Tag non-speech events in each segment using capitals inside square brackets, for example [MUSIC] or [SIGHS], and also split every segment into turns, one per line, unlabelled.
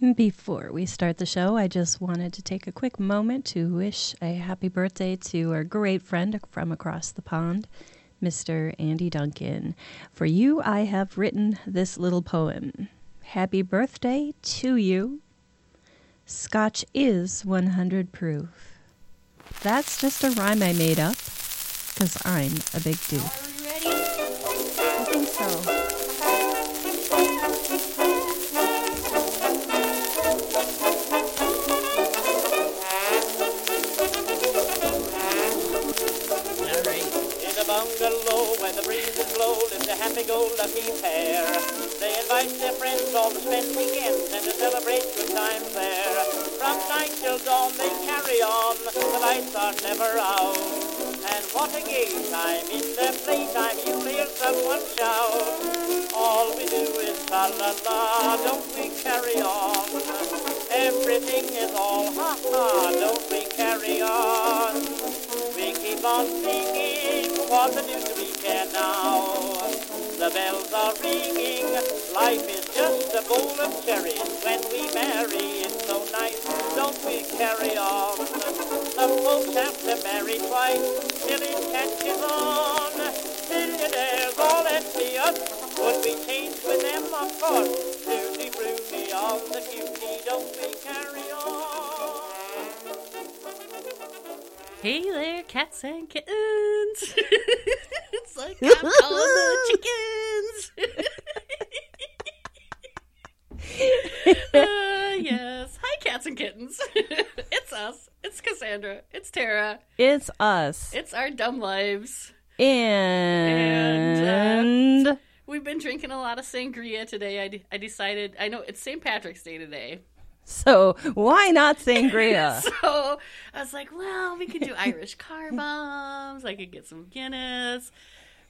Before we start the show, I just wanted to take a quick moment to wish a happy birthday to our great friend from across the pond, Mr. Andy Duncan. For you, I have written this little poem. Happy birthday to you. Scotch is 100 proof. That's just a rhyme I made up because I'm a big dude.
Lives a happy-go-lucky pair. They invite their friends all to spend weekends and to celebrate good times there. From night till dawn they carry on, the lights are never out. And what a gay time, in their playtime you'll hear someone shout. All we do is la-la-la, don't we carry on? Everything is all ha-ha, don't we carry on? We keep on singing, what the deuce do we care now? The bells are ringing, life is just a bowl of cherries. When we marry, it's so nice, don't we carry on? Some folks have to marry twice, till it catches on. Millionaires all envious, would we change with them, of course? Tutti frutti on the cutie, don't we carry on?
Hey there, cats and kittens. [LAUGHS] it's like I'm calling the [LAUGHS] chickens. uh, yes. Hi, cats and kittens. [LAUGHS] it's us. It's Cassandra. It's Tara.
It's us.
It's our dumb lives.
And,
We've been drinking a lot of sangria today. I, I decided, I know it's St. Patrick's Day today.
So why not sangria? [LAUGHS]
So I was like, well, we could do Irish car bombs. I could get some Guinness.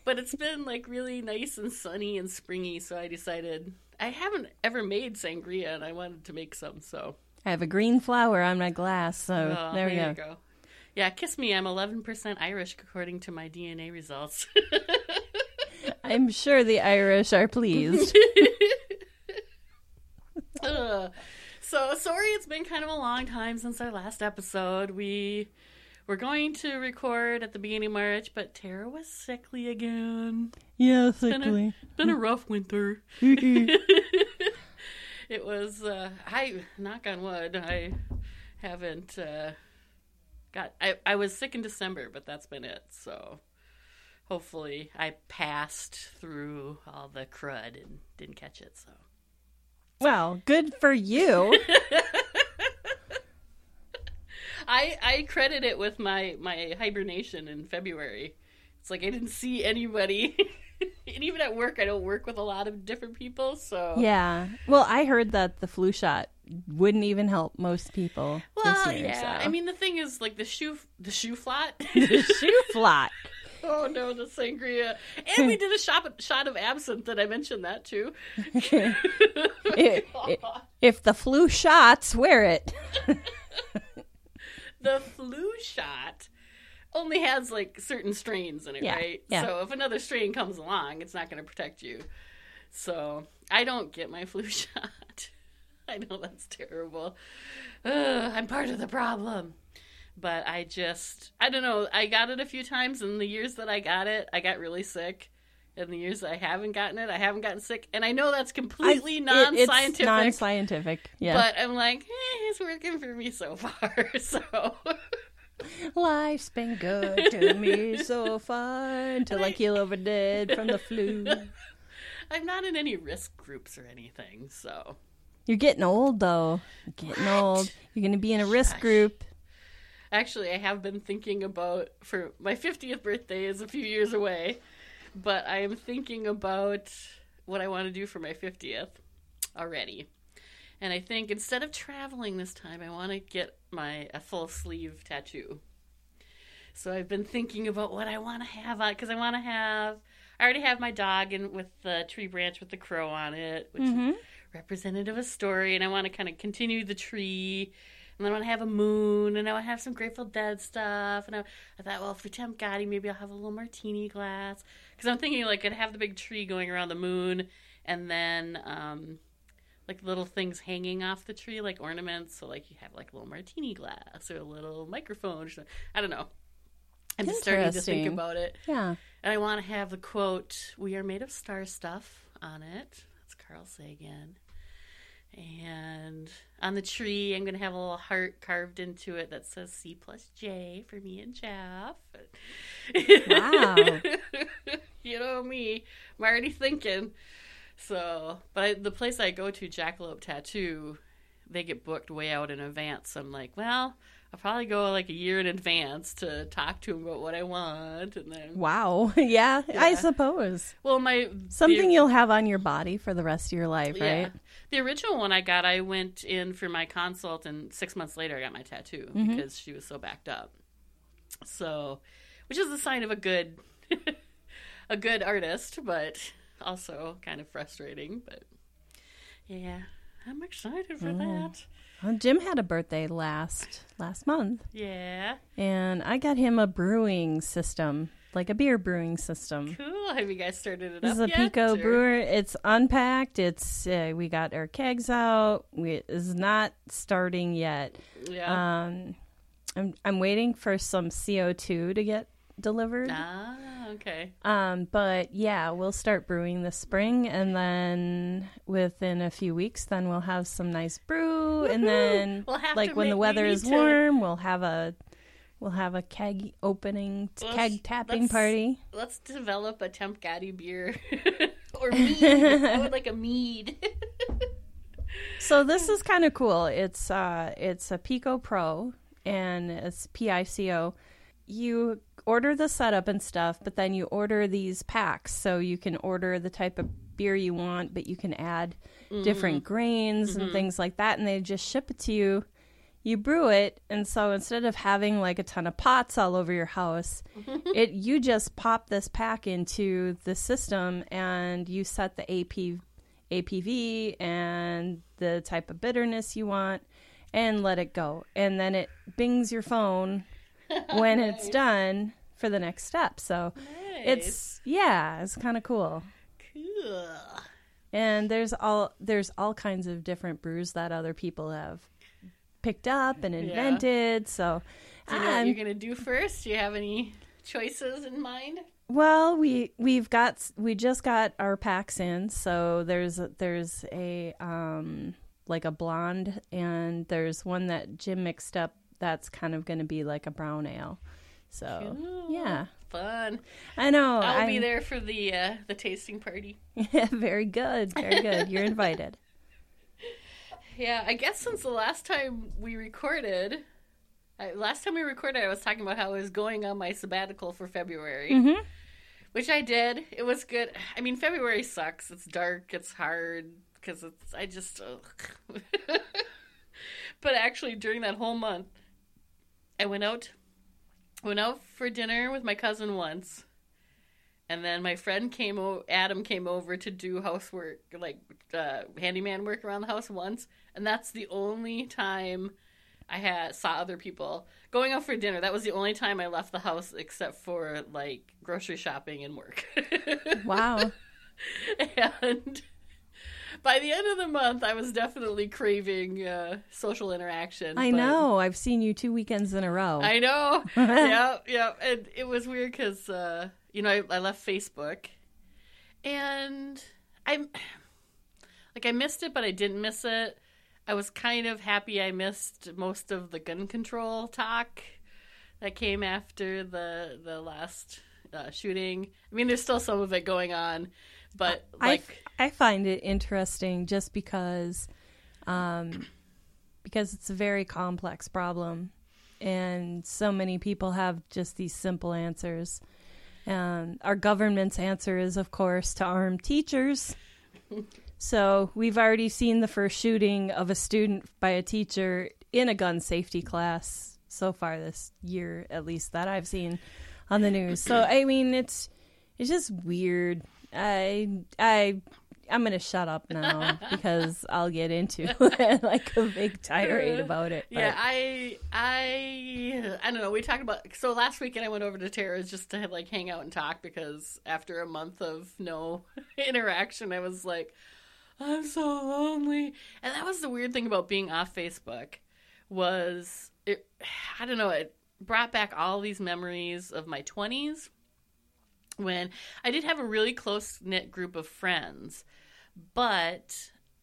But it's been like really nice and sunny and springy. So I decided I haven't ever made sangria and I wanted to make some. So
I have a green flower on my glass, so
oh,
there we
you
go.
Yeah, kiss me. I'm 11% Irish according to my DNA results. [LAUGHS]
I'm sure the Irish are pleased. [LAUGHS]
Ugh. So sorry it's been kind of a long time since our last episode. We were going to record at the beginning of March, but Tara was sickly again.
yeah,
Been a,
sickly.
been a rough winter. [LAUGHS] it was uh I knock on wood, I haven't uh got I, I was sick in December, but that's been it. So hopefully I passed through all the crud and didn't catch it, so
well, good for you. [LAUGHS]
I I credit it with my my hibernation in February. It's like I didn't see anybody, [LAUGHS] and even at work, I don't work with a lot of different people. So
yeah. Well, I heard that the flu shot wouldn't even help most people
well,
year.
yeah.
so.
I mean, the thing is, like the shoe the shoe flat. [LAUGHS]
the shoe flot. [LAUGHS]
oh no, the sangria, and we did a shot shot of absinthe. Did I mention that too. [LAUGHS]
I- i- if the flu shots, wear it. [LAUGHS]
the flu shot only has like certain strains in it,
Yeah,
right?
yeah.
So if another strain comes along, it's not going to protect you. So I don't get my flu shot. I know that's terrible. Ugh, I'm part of the problem. But I just, I don't know. I got it a few times, in the years that I got it, I got really sick. In the years that I haven't gotten it, I haven't gotten sick. And I know that's completely
I-
non-scientific.
It's non-scientific. Yeah.
But I'm like, eh, it's working for me so far. [LAUGHS] So
Life's been good to me so far until I keel over dead from the flu. [LAUGHS]
I'm not in any risk groups or anything. So
You're getting old, though. You're getting old. You're going to be in a risk group.
Actually, I have been thinking about for my 50th birthday is a few years away, but I am thinking about what I want to do for my 50th already. And I think instead of traveling this time, I want to get my a full sleeve tattoo. So I've been thinking about what I want to have on because I want to have. I already have my dog and with the tree branch with the crow on it, which mm-hmm. is representative of a story, and I want to kind of continue the tree. And then I want to have a moon, and I want to have some Grateful Dead stuff. And I, I thought, well, for Temp Gotti, maybe I'll have a little martini glass. Because I'm thinking, like, I'd have the big tree going around the moon, and then um, like little things hanging off the tree, like ornaments. So like you have like a little martini glass or a little microphone. Or something. I don't know. I'm just starting to think about it.
Yeah.
And I want to have the quote, We are made of star stuff on it. That's Carl Sagan. And on the tree, I'm going to have a little heart carved into it that says C plus J for me and Jeff.
Wow. [LAUGHS]
you know me. I'm already thinking. So, but I, the place I go to, Jackalope Tattoo, they get booked way out in advance. So I'm like, well, I'll probably go like a year in advance to talk to them about what I want. And then,
Wow. [LAUGHS] yeah, I suppose.
well, my
Something
the-
you'll have on your body for the rest of your life,
Yeah.
right?
The original one I got, I went in for my consult, and six months later, I got my tattoo
Mm-hmm.
because she was so backed up. So, which is a sign of a good, [LAUGHS] a good artist, but also kind of frustrating. But yeah, I'm excited for that.
Well, Jim had a birthday last last month,
Yeah,
and I got him a brewing system, like a beer brewing system.
cool. Have you guys started it
This is a
yet?
Pico
or-
brewer. It's unpacked. It's uh, we got our kegs out. We is not starting yet.
Yeah.
Um, I'm I'm waiting for some CO two to get delivered.
ah, okay.
Um, but yeah, we'll start brewing this spring, and then within a few weeks, then we'll have some nice brew, and then
We'll
like when the
make-
weather is
to-
warm, we'll have a we'll have a keg opening,
Let's-
keg tapping
let's-
party.
Let's develop a Temp Gaddy beer [LAUGHS] or [LAUGHS] mead. I would like a mead. [LAUGHS]
So this is kind of cool. It's uh, it's a Pico Pro, and it's P I C O. You order the setup and stuff, but then you order these packs, so you can order the type of beer you want, but you can add mm-hmm. different grains and mm-hmm. things like that, and they just ship it to you. You brew it, and so instead of having like a ton of pots all over your house, [LAUGHS] it you just pop this pack into the system, and you set the AP ABV and the type of bitterness you want and let it go. And then it bings your phone [LAUGHS] when it's done for the next step. So it's yeah, it's kind of cool.
cool.
And there's all there's all kinds of different brews that other people have picked up and invented. So
Do you know what you're gonna do first? Do you have any choices in mind?
Well, we we've got we just got our packs in, so there's there's a um like a blonde and there's one that Jim mixed up that's kind of going to be like a brown ale. So
Cool.
yeah,
Fun.
I know.
I'll be
I'm-
there for the uh, the tasting party.
Yeah, [LAUGHS] very good, very good. You're invited. [LAUGHS]
Yeah, I guess since the last time we recorded, I, last time we recorded, I was talking about how I was going on my sabbatical for February,
Mhm.
which I did. It was good. I mean, February sucks. It's dark. It's hard because it's. I just. ugh. [LAUGHS] but actually, during that whole month, I went out, went out for dinner with my cousin once. And then my friend came, o- Adam came over to do housework, like uh, handyman work around the house once, and that's the only time I had saw other people going out for dinner. That was the only time I left the house, except for like grocery shopping and work. [LAUGHS]
Wow.
and by the end of the month, I was definitely craving uh, social interaction.
I know. I've seen you two weekends in a row.
I know. [LAUGHS] yeah, yeah. And it was weird because, uh, you know, I, I left Facebook and I'm [SIGHS] like, I missed it, but I didn't miss it. I was kind of happy I missed most of the gun control talk that came after the the last uh, shooting. I mean, there's still some of it going on, but
I,
like,
I find it interesting just because um, because it's a very complex problem and so many people have just these simple answers. And our government's answer is of course to arm teachers. So we've already seen the first shooting of a student by a teacher in a gun safety class so far this year at least that i've seen on the news. So i mean it's it's just weird i i i'm gonna shut up now [LAUGHS] because i'll get into [LAUGHS] like a big tirade about it but-
Yeah, I, I, I don't know. We talked about so last weekend I went over to Tara's just to like hang out and talk because after a month of no [LAUGHS] interaction, I was like, I'm so lonely. And that was the weird thing about being off Facebook was it I don't know, it brought back all these memories of my 20s when I did have a really close knit group of friends, but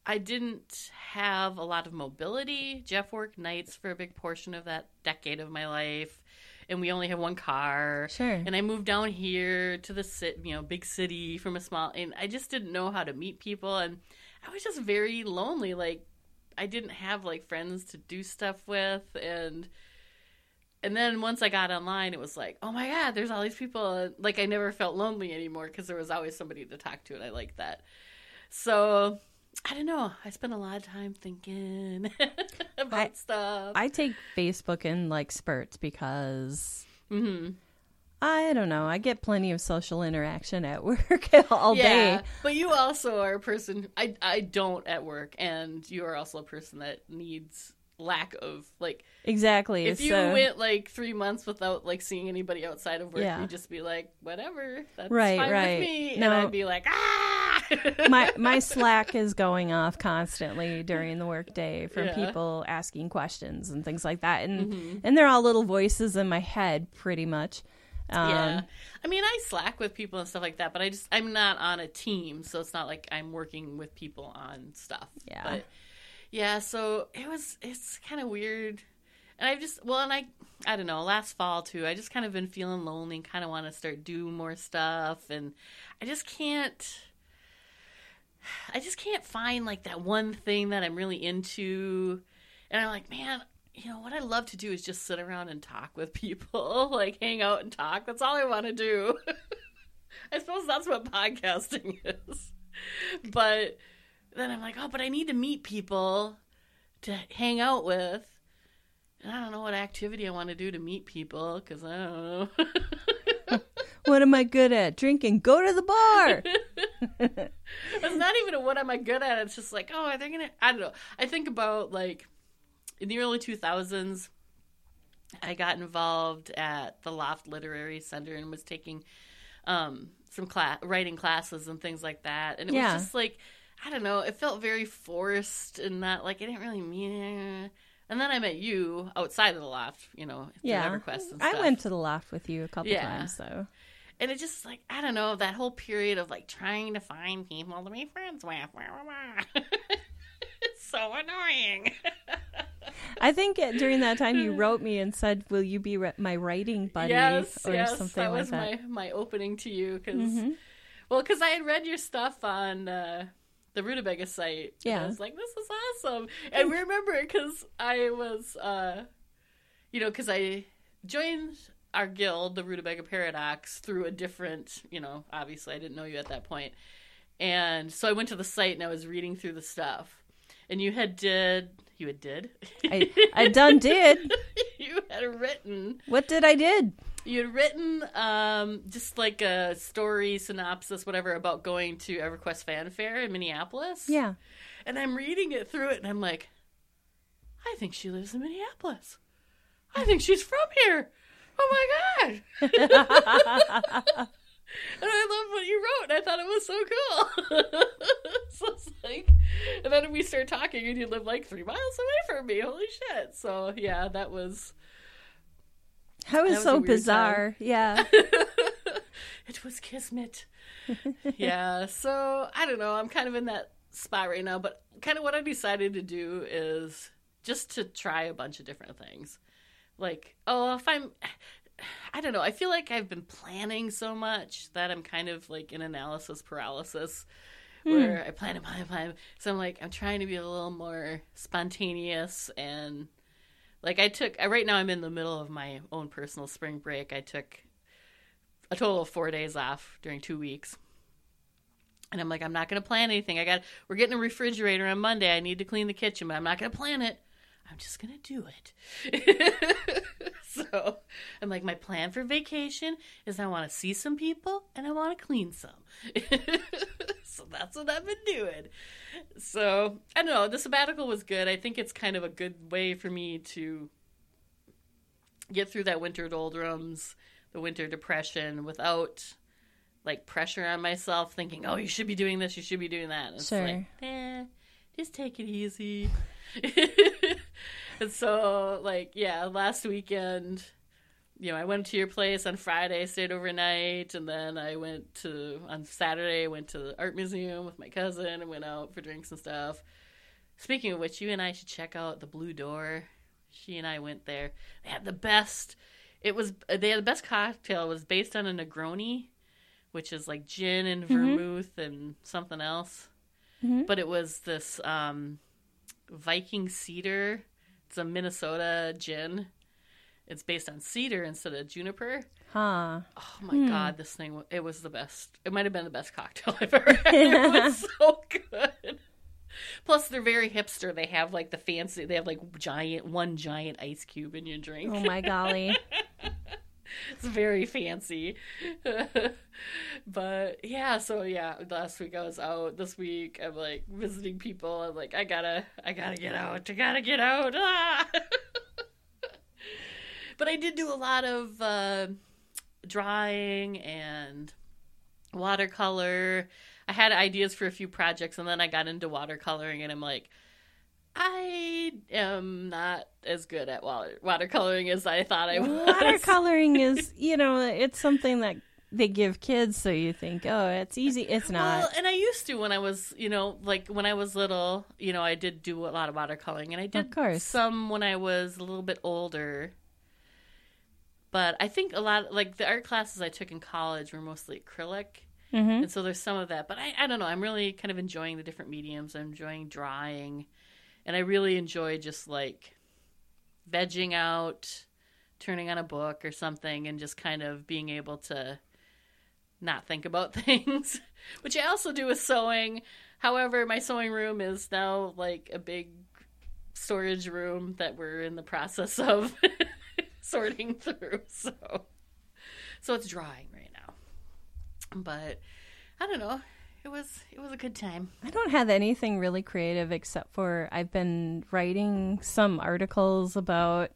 I didn't have a lot of mobility. Jeff worked nights for a big portion of that decade of my life, and we only had one car.
Sure.
And I moved down here to the city, you know, big city from a small, and I just didn't know how to meet people, and I was just very lonely. Like, I didn't have like friends to do stuff with, and and then once I got online, it was like, oh my god, there's all these people. Like I never felt lonely anymore because there was always somebody to talk to, and I like that. So I don't know. I spent a lot of time thinking [LAUGHS] about
I-
stuff.
I take Facebook in like spurts because
Mm-hmm.
I don't know. I get plenty of social interaction at [LAUGHS] work [LAUGHS] all
yeah,
day.
but you also are a person. I I don't at work, and you are also a person that needs lack of like
Exactly.
if you
so,
went like three months without like seeing anybody outside of work,
Yeah.
you'd just be like, whatever, that's
Right,
fine
right.
with me, and
No.
I'd be like, ah.
my [LAUGHS] my Slack is going off constantly during the workday from
Yeah. Mm-hmm.
people asking questions and things like that, and and they're all little voices in my head, pretty much. Um,
yeah, I mean, I slack with people and stuff like that, but I just I'm not on a team, so it's not like I'm working with people on stuff.
Yeah.
but yeah, so it was it's kind of weird, and I've just well, and I I don't know, last fall too, I just kind of been feeling lonely and kind of want to start doing more stuff, and I just can't. I just can't find like that one thing that I'm really into. And I'm like, man, you know, what I love to do is just sit around and talk with people, [LAUGHS] like hang out and talk. That's all I want to do. [LAUGHS] I suppose that's what podcasting [LAUGHS] is. But then I'm like, oh, but I need to meet people to hang out with. And I don't know what activity I want to do to meet people because I don't know. [LAUGHS]
what am I good at? Drinking. Go to the bar. [LAUGHS]
it's not even a what am I good at. It's just like, oh, are they gonna? I don't know. I think about like in the early two thousands, I got involved at the Loft Literary Center and was taking um, some class writing classes and things like that. And it
Yeah.
was just like, I don't know. It felt very forced and not like I didn't really mean. And then I met you outside of the loft, you know,
yeah,
EverQuest and
I went to the loft with you a couple
Yeah.
times, so
and it just like I don't know that whole period of like trying to find people to be friends with. [LAUGHS] It's so annoying.
I think during that time you [LAUGHS] wrote me and said, "Will you be re- my writing buddy?"
yes,
or
yes,
something
that
like
was
that. Mm-hmm.
my my opening to you because well, because I had read your stuff on. Uh, the Rutabaga site. And
Yeah.
I was like, this is awesome. And we remember because I was, uh, you know, because I joined our guild, the Rutabaga Paradox, through a different, you know, obviously I didn't know you at that point. And so I went to the site and I was reading through the stuff. And you had did, you had did,
I, I done did. [LAUGHS]
you had written
What did I did?
You had written um, just like a story synopsis, whatever, about going to EverQuest Fan Fair in Minneapolis.
Yeah.
And I'm reading it through it, and I'm like, I think she lives in Minneapolis. I think she's from here. Oh my god! [LAUGHS] and I loved what you wrote, and I thought it was so cool. [LAUGHS] so it's like, and then we start talking, and you live like three miles away from me. Holy shit! So yeah, that was
That was,
was
so bizarre. Yeah. [LAUGHS]
it was kismet. [LAUGHS] yeah, so I don't know. I'm kind of in that spot right now, but kind of what I decided to do is just to try a bunch of different things. Like, oh, if I'm, I don't know. I feel like I've been planning so much that I'm kind of like in analysis paralysis. Hmm. Where I plan and plan and plan. So I'm like, I'm trying to be a little more spontaneous and like I took right now I'm in the middle of my own personal spring break. I took a total of four days off during two weeks. And I'm like, I'm not going to plan anything. I got, we're getting a refrigerator on Monday. I need to clean the kitchen, but I'm not going to plan it. I'm just going to do it. [LAUGHS] so I'm like, my plan for vacation is I want to see some people and I want to clean some. [LAUGHS] so that's what I've been doing. So I don't know. The sabbatical was good. I think it's kind of a good way for me to get through that winter doldrums, the winter depression without like pressure on myself, thinking, "Oh, you should be doing this, you should be doing that." And it's
Sure.
like, eh, just take it easy. [LAUGHS] and so, like, yeah, last weekend, you know, I went to your place on Friday, stayed overnight, and then I went to on Saturday. Went to the art museum with my cousin and went out for drinks and stuff. Speaking of which, you and I should check out the Blue Door. She and I went there. They had the best. It was they had the best cocktail. It was based on a Negroni, which is like gin and vermouth and something else.
Mhm.
But it was this um, Vikre cedar. It's a Minnesota gin. It's based on cedar instead of juniper.
Huh.
Oh my god, this thing it was the best. It might have been the best cocktail [LAUGHS] I've ever had. [LAUGHS] it was so good. Plus, they're very hipster. They have like the fancy. They have like giant, one giant ice cube in your drink.
Oh my golly. [LAUGHS]
It's very fancy. but yeah, so yeah, last week I was out. This week I'm like visiting people. I'm like, I gotta, I gotta get out. I gotta get out. Ah! But I did do a lot of uh, drawing and watercolor. I had ideas for a few projects, and then I got into watercoloring, and I'm like. I am not as good at water watercoloring as I thought I was.
Watercoloring is, [LAUGHS] you know, it's something that they give kids, so you think, oh, it's easy. It's not.
Well, and I used to when I was, you know, like when I was little, you know, I did do a lot of watercoloring, and I did
course.
some when I was a little bit older. But I think a lot, like the art classes I took in college, were mostly acrylic,
hmm
and so there's some of that. But I, I don't know. I'm really kind of enjoying the different mediums. I'm enjoying drawing, and I really enjoy just like vegging out, turning on a book or something, and just kind of being able to not think about [LAUGHS] things, which I also do with sewing. However, my sewing room is now like a big storage room that we're in the process of [LAUGHS] sorting [LAUGHS] through. So, so it's drying right now. But I don't know. It was it was a good time.
I don't have anything really creative except for I've been writing some articles about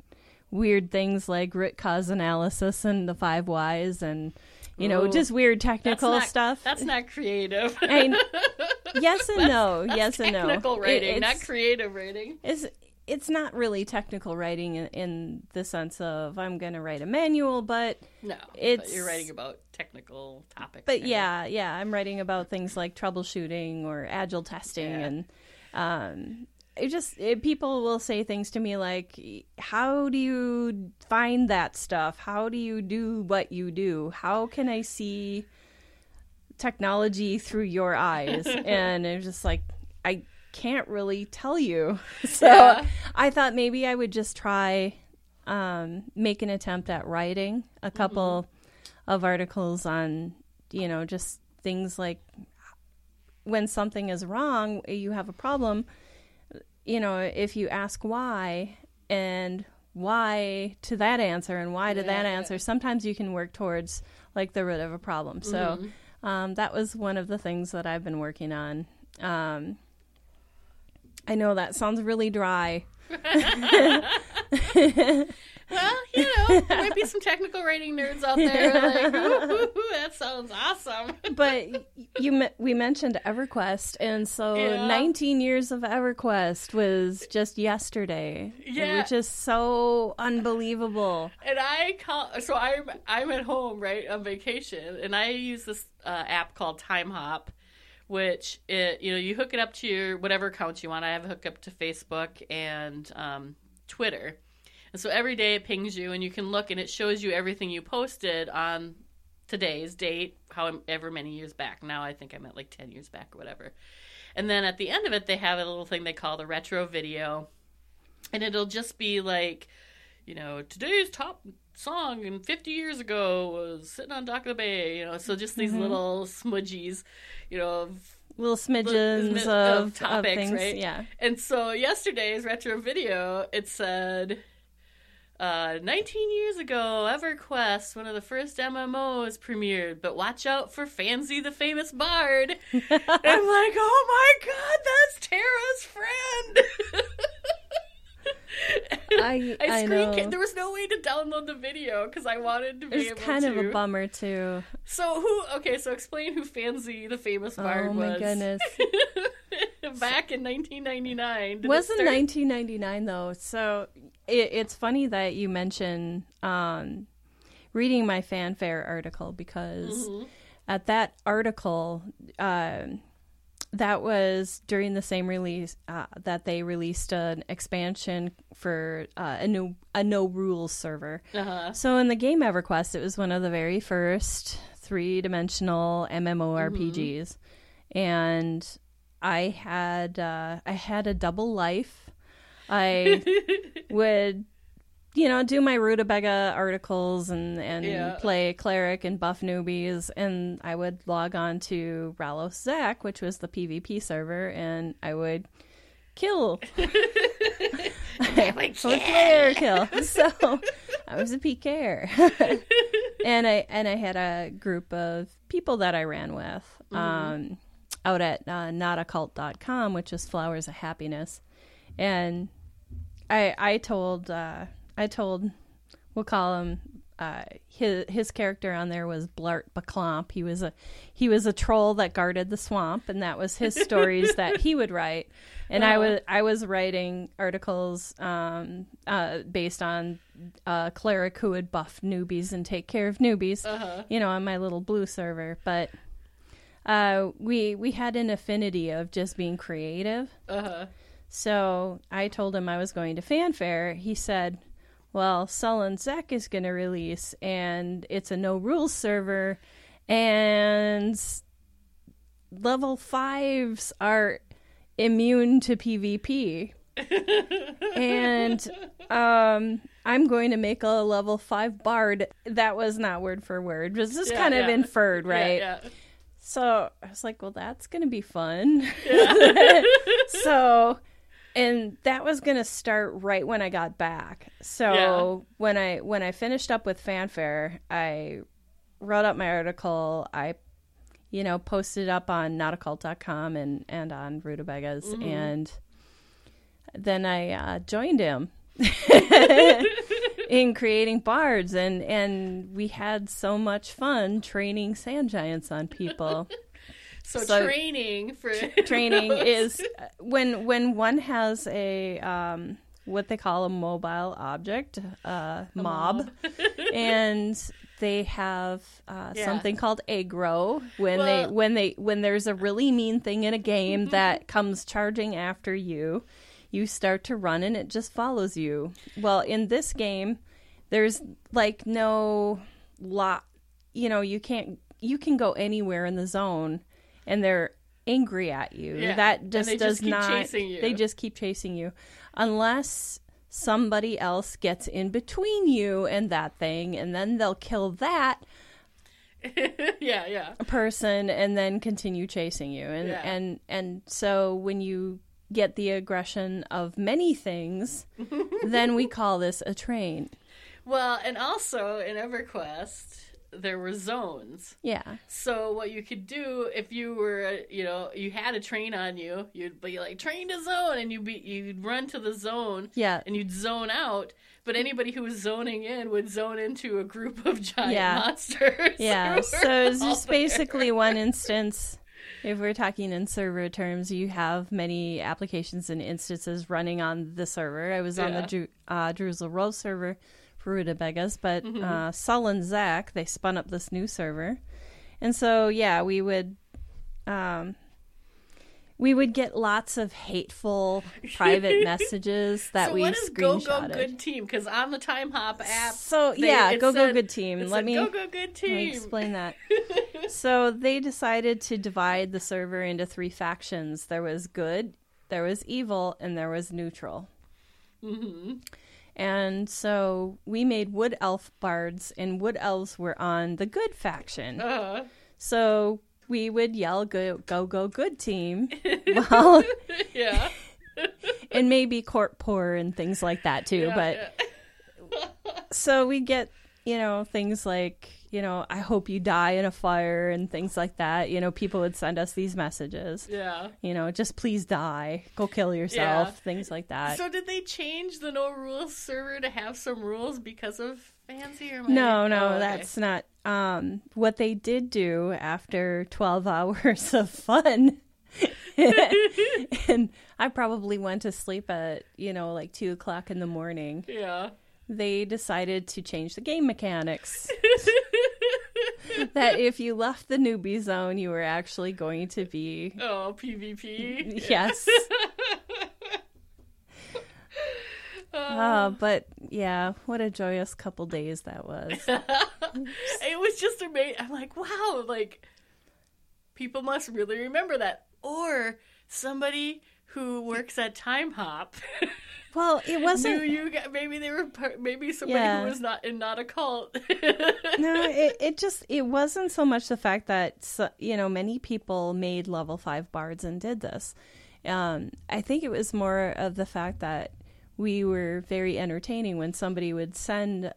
weird things like root cause analysis and the five whys and you know
Ooh.
just weird
That's
technical
not,
stuff.
That's not creative.
I [LAUGHS] yes and no,
That's
yes and no.
Technical
It-
writing, not creative writing.
it's it's not really technical writing in, in the sense of I'm going to write a manual, but
No, but
It's-
you're writing about technical topics.
but yeah, yeah, I'm writing about things like troubleshooting or agile testing,
Yeah.
and um, it just it, people will say things to me like, "How do you find that stuff? How do you do what you do? How can I see technology through your eyes?" [LAUGHS] and it's just like I can't really tell you. [LAUGHS] So
Yeah.
I thought maybe I would just try um, make an attempt at writing a couple of articles on, you know, just things like when something is wrong, you have a problem. You know, if you ask why and why to that answer and why to that answer, sometimes you can work towards like the root of a problem. So um, that was one of the things that I've been working on. Um, I know that sounds really dry. [LAUGHS]
Well, you know, there might be some technical writing nerds out there like, [LAUGHS] ooh, ooh, ooh, that sounds awesome. [LAUGHS]
but you we mentioned EverQuest, and so
Yeah.
19 years of EverQuest was just yesterday,
Yeah.
which is so unbelievable.
And I call so I'm I'm at home right on vacation, and I use this uh, app called Timehop, which it you know you hook it up to your whatever account you want. I have it hooked up to Facebook and um, Twitter, and so every day it pings you, and you can look, and it shows you everything you posted on today's date, however many years back. Now I think I'm at like ten years back or whatever. And then at the end of it, they have a little thing they call the retro video, and it'll just be like you know, today's top song and 50 years ago was sitting on dock of the bay, you know, so just these little smudgies, you know, of-
Little smidgens
of
of, of
topics,
things,
right?
yeah.
and so yesterday's retro video, it said, uh, 19 years ago, EverQuest, one of the first MMOs, premiered, but watch out for Fancy the Famous Bard. [LAUGHS] I'm like, oh my god, that's Tara's friend! [LAUGHS] [LAUGHS]
I- I
screen there was no way to download the video because I wanted to be
It's
able
kind
to.
of a bummer too.
So who? Okay, so explain who Fancy the famous bard was.
oh my
was.
goodness. [LAUGHS]
Back in 1999. It
wasn't
start-
1999 though so it, it's funny that you mention um, reading my fanfare article because
Mm-hmm.
at that article um that was during the same release uh, that they released an expansion for uh, a new a no rules server
Uh-huh.
so in the game EverQuest, it was one of the very first three dimensional MMORPGs, and I had uh, I had a double life. I [LAUGHS] would, you know, do my Rutabaga articles and and
Yeah.
play cleric and buff newbies, and I would log on to Rallos Zek, which was the PvP server, and I would kill [LAUGHS] [LAUGHS] I would player kill. [LAUGHS] So I was a PKer. and I and I had a group of people that I ran with um, out at uh, notacult.com, which is Flowers of Happiness. And I I told uh, I told we'll call him uh, his his character on there was Blart Baclomp. He was a he was a troll that guarded the swamp, and that was his stories that he would write. And I was I was writing articles um, uh, based on a cleric who would buff newbies and take care of newbies, you know, on my little blue server. But uh, we we had an affinity of just being creative.
Uh-huh.
So I told him I was going to fanfare. He said, "Well, Sullon Zek is going to release, and it's a no rules server, and level fives are immune to PvP." [LAUGHS] and um, I'm going to make a level five bard. That was not word for word. Was just
Yeah,
kind of inferred, right?
Yeah,
So I was like, well, that's going to be fun. [LAUGHS] so, and that was going to start right when I got back. So
Yeah.
when I when I finished up with fanfare, I wrote up my article. I, you know, posted it up on notacult.com and and on Rutabagas,
Mm-hmm.
and then I uh, joined him. [LAUGHS] [LAUGHS] in creating bards and and we had so much fun training sand giants on people [LAUGHS]
So,
So-
training for [LAUGHS]
training is uh, when when one has a um what they call a mobile object uh mob, [LAUGHS] and they have uh,
Yeah.
something called aggro when they when they when there's a really mean thing in a game that comes charging after you you start to run and it just follows you. Well in this game there's like no lot you know you can't you can go anywhere in the zone and they're angry at you
Yeah,
that just does
just keep
not
chasing you.
they just keep chasing you unless somebody else gets in between you and that thing and then they'll kill that [LAUGHS]
yeah, yeah.
person and then continue chasing you and
Yeah.
and and so when you get the aggression of many things [LAUGHS] then we call this a train
Well, and also in EverQuest, there were zones.
yeah
So what you could do if you were, you know, you had a train on you, you'd be like train to zone, and you'd be you'd run to the zone,
Yeah.
and you'd zone out. But anybody who was zoning in would zone into a group of [LAUGHS] giant
Yeah.
monsters. [LAUGHS]
yeah so it's just
there.
basically [LAUGHS] one instance if we're talking in server terms you have many applications and instances running on the server i was on the
Yeah.
Ju- uh, Road server rutabagas but
Mm-hmm.
uh, Sullon Zek they spun up this new server and so yeah we would um we would get lots of hateful [LAUGHS] private messages that
so
we
what is Go Go. Good Team? Because on the Timehop app,
So
they-
yeah, Go Go Good Team. Let
said,
me
Go Go Good Team.
me explain that. [LAUGHS] so they decided to divide the server into three factions. There was good, there was evil, and there was neutral.
Mm-hmm.
And so we made wood elf bards, and wood elves were on the good faction.
Uh,
So we would yell "Go Go Go Good Team," [LAUGHS] well,
yeah. [LAUGHS]
and maybe court poor and things like that too.
yeah,
but
yeah. [LAUGHS]
so we get you know things like you know, I hope you die in a fire and things like that. You know, people would send us these messages.
Yeah.
You know, just please die, go kill yourself,
Yeah.
things like that.
So did they change the no rules server to have some rules because of fancy or
No, no,
Oh, okay.
that's not. Um, what they did do after 12 [LAUGHS] hours of fun, [LAUGHS] and I probably went to sleep at, you know, like 2 o'clock in the morning,
yeah.
They decided to change the game mechanics. [LAUGHS] that if you left the newbie zone, you were actually going to be.
Oh, PvP.
Yes. [LAUGHS] Uh, but yeah, what a joyous couple days that was. [LAUGHS]
it was just amazing. I'm like, wow, like people must really remember that, or somebody who works at Timehop [LAUGHS]
Well, it wasn't.
you. Got, maybe they were. Maybe somebody
Yeah.
who was not in not a cult. [LAUGHS]
no, it, it just it wasn't so much the fact that you know many people made level five bards and did this. Um, I think it was more of the fact that we were very entertaining when somebody would send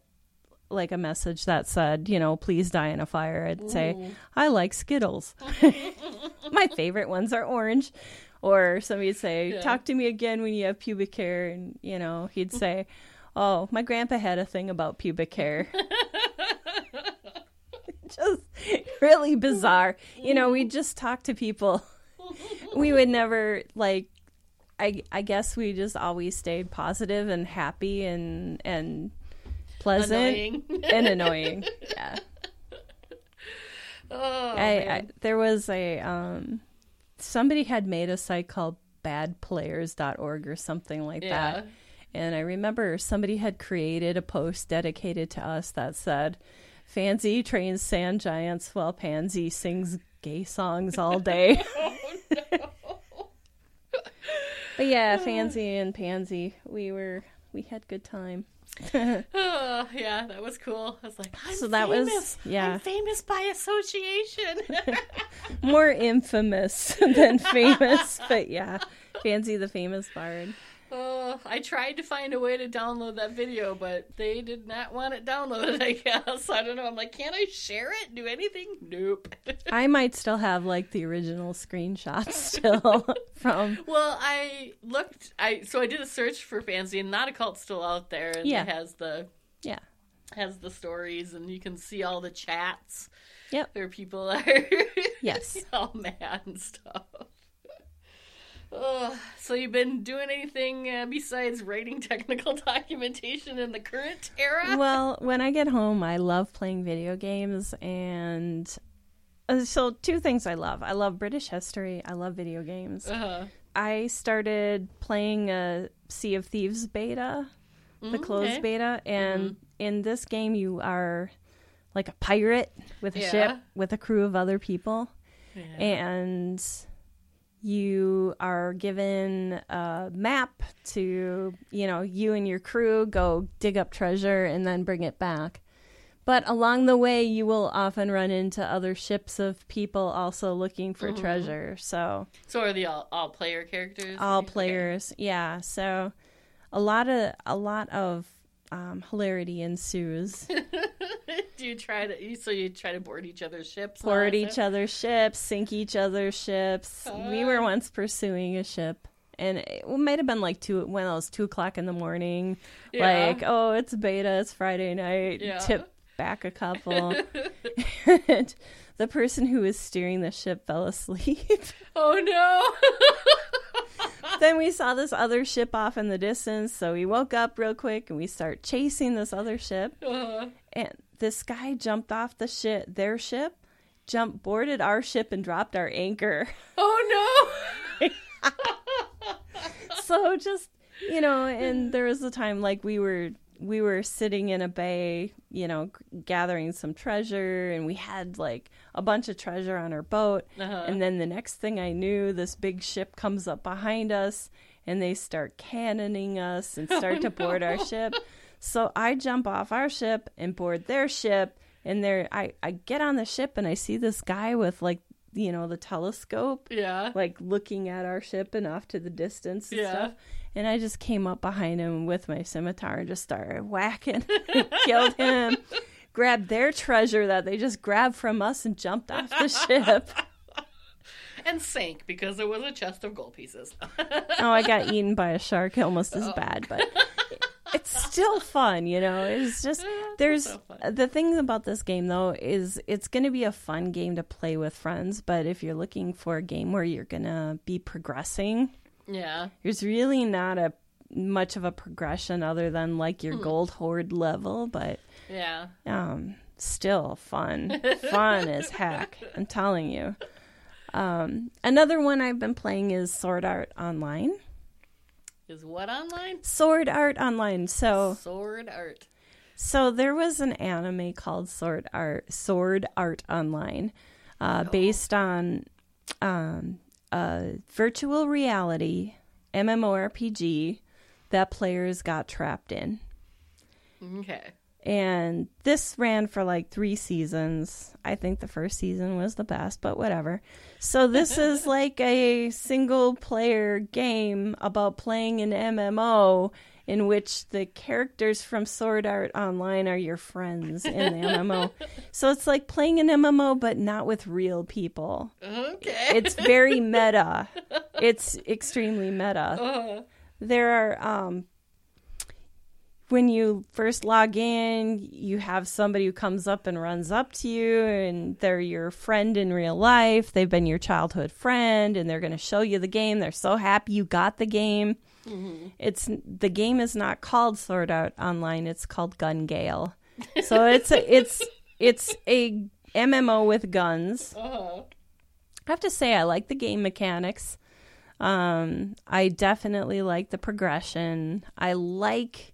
like a message that said, you know, please die in a fire. I'd say, I like Skittles. [LAUGHS] My favorite ones are orange. Or somebody'd say,
Yeah.
talk to me again when you have pubic hair. And, you know, he'd say, oh, my grandpa had a thing about pubic hair. [LAUGHS] [LAUGHS] just really bizarre. You know, we just talk to people. [LAUGHS] We would never like I I guess we just always stayed positive and happy and and pleasant
Annoying.
and annoying. Yeah.
oh,
I. I there was a um somebody had made a site called badplayers.org or something like
yeah.
that. And I remember somebody had created a post dedicated to us that said, Fancy trains sand giants while Pansy sings gay songs all day. [LAUGHS] [LAUGHS] Oh, but yeah, [SIGHS] Fancy and Pansy, we were we had good time. [LAUGHS]
Oh, yeah, that was cool. I was like, I'm
So that was- yeah.
I'm famous by association. [LAUGHS]
More infamous [LAUGHS] than famous, but yeah, Fancy the famous bard.
Oh, I tried to find a way to download that video, but they did not want it downloaded. [LAUGHS] I guess I don't know. I'm like, can I share it? Do anything? Nope. [LAUGHS]
I might still have like the original screenshots still [LAUGHS] from
Well, I looked. I so I did a search for fancy, and not a cult still out there, and
Yeah.
it has the
yeah.
has the stories, and you can see all the chats
Yep.
where people are
Yes.
all mad and stuff. Ugh. so you've been doing anything uh, besides writing [LAUGHS] technical documentation in the current era?
Well, when I get home, I love playing video games and uh, so two things I love. I love British history. I love video games.
Uh-huh.
I started playing a Sea of Thieves beta, the closed
okay.
beta, and in this game you are like a pirate with a
Yeah.
ship with a crew of other people,
Yeah.
and you are given a map to you know you and your crew go dig up treasure and then bring it back. But along the way, you will often run into other ships of people also looking for treasure. So
So are the all, all player characters?
all
Okay.
players yeah so a lot of a lot of um, hilarity ensues [LAUGHS] [LAUGHS]
Do you try to? So you try to board each other's ships?
board each
stuff?
other's ships sink each other's ships we were
Uh.
once pursuing a ship and it might have been like two when it was two o'clock in the morning
Yeah.
like oh it's beta it's friday night
Yeah.
tip back a couple and [LAUGHS] [LAUGHS] the person who was steering the ship fell asleep
Oh no!
then we saw this other ship off in the distance, so we woke up real quick and we start chasing this other ship.
Uh,
And this guy jumped off the ship, their ship, jumped boarded our ship and dropped our anchor. [LAUGHS]
oh no! [LAUGHS]
so just you know, and there was a time like we were we were sitting in a bay, you know, g- gathering some treasure, and we had like a bunch of treasure on our boat.
Uh-huh.
And then the next thing I knew, this big ship comes up behind us, and they start cannoning us and start [LAUGHS] to board our ship. So I jump off our ship and board their ship, and there I I get on the ship and I see this guy with like you know the telescope
Yeah.
like looking at our ship and off to the distance and
Yeah.
stuff. And I just came up behind him with my scimitar and just started whacking, [LAUGHS] killed him, grabbed their treasure that they just grabbed from us and jumped off the ship. [LAUGHS]
and sank because there was a chest of gold pieces.
Oh, I got [LAUGHS] eaten by a shark almost as oh. bad, but it's still fun, you know. It's just [LAUGHS] there's
so
the thing about this game though is it's going to be a fun game to play with friends, but if you're looking for a game where you're going to be progressing,
yeah.
there's really not a much of a progression other than like your gold hoard level, but
Yeah.
um still fun. [LAUGHS] fun as heck. I'm telling you. Um another one I've been playing is Sword Art Online.
Is what online?
Sword Art Online. So
Sword art.
so there was an anime called Sword Art Sword Art Online, uh, based on um, a virtual reality MMORPG that players got trapped in.
Okay.
And this ran for like three seasons. I think the first season was the best, but whatever. So this is [LAUGHS] like a single player game about playing an MMO in which the characters from Sword Art Online are your friends in the MMO. [LAUGHS] So it's like playing an MMO but not with real people.
Okay.
It's very meta. [LAUGHS] It's extremely meta
Uh,
there are um when you first log in you have somebody who comes up and runs up to you and they're your friend in real life. They've been your childhood friend and they're going to show you the game. They're so happy you got the game. It's the game is not called sword art online. It's called gun gale. [LAUGHS] So it's a, it's it's a mmo with guns.
Uh,
I have to say I like the game mechanics. Um, I definitely like the progression. I like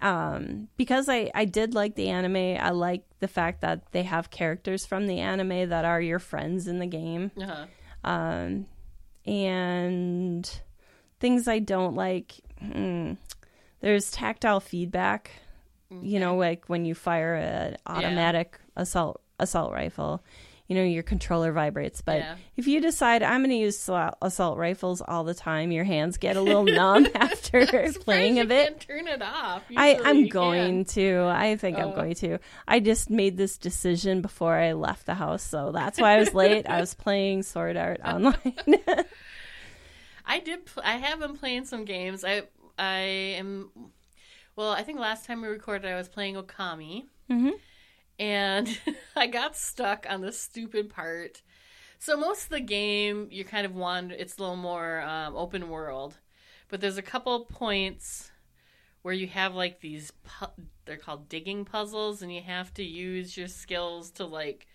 um because I I did like the anime. I like the fact that they have characters from the anime that are your friends in the game.
uh-huh.
Um and things I don't like hmm, there's tactile feedback. You know, like when you fire an automatic assault assault rifle, you know your controller vibrates. But
Yeah.
if you decide I'm going to use assault- assault rifles all the time, your hands get a little numb [LAUGHS] after playing a bit.
Turn it off.
I, I'm going
can.
to. I think I'm
Oh.
going to. I just made this decision before I left the house, so that's why I was late. I was [LAUGHS] playing Sword Art Online. [LAUGHS]
I did. Pl- I have been playing some games. I I am. Well, I think last time we recorded, I was playing Okami,
Mhm.
And [LAUGHS] I got stuck on the stupid part. So most of the game, you kind of wander. It's a little more um, open world, but there's a couple points where you have like these. Pu- they're called digging puzzles, and you have to use your skills to like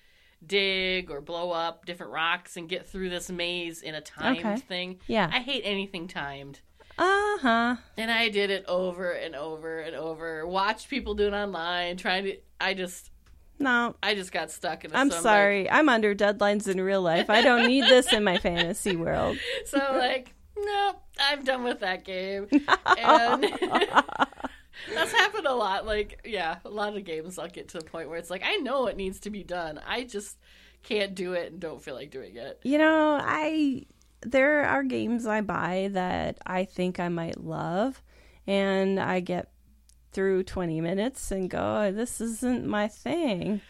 dig or blow up different rocks and get through this maze in a timed
Okay.
thing.
Yeah.
I hate anything timed.
Uh huh.
And I did it over and over and over. Watched people do it online, trying to. I just,
No,
I just got stuck in. it.
I'm sorry. I'm under deadlines in real life. I don't need this in my [LAUGHS] fantasy world.
so like, nope, I'm done with that game. [LAUGHS] And [LAUGHS] that's happened a lot. Like, yeah, a lot of games I'll get to the point where it's like I know it needs to be done. I just can't do it and don't feel like doing it.
You know, I there are games I buy that I think I might love, and I get through 20 minutes and go, "Oh, "This isn't my thing."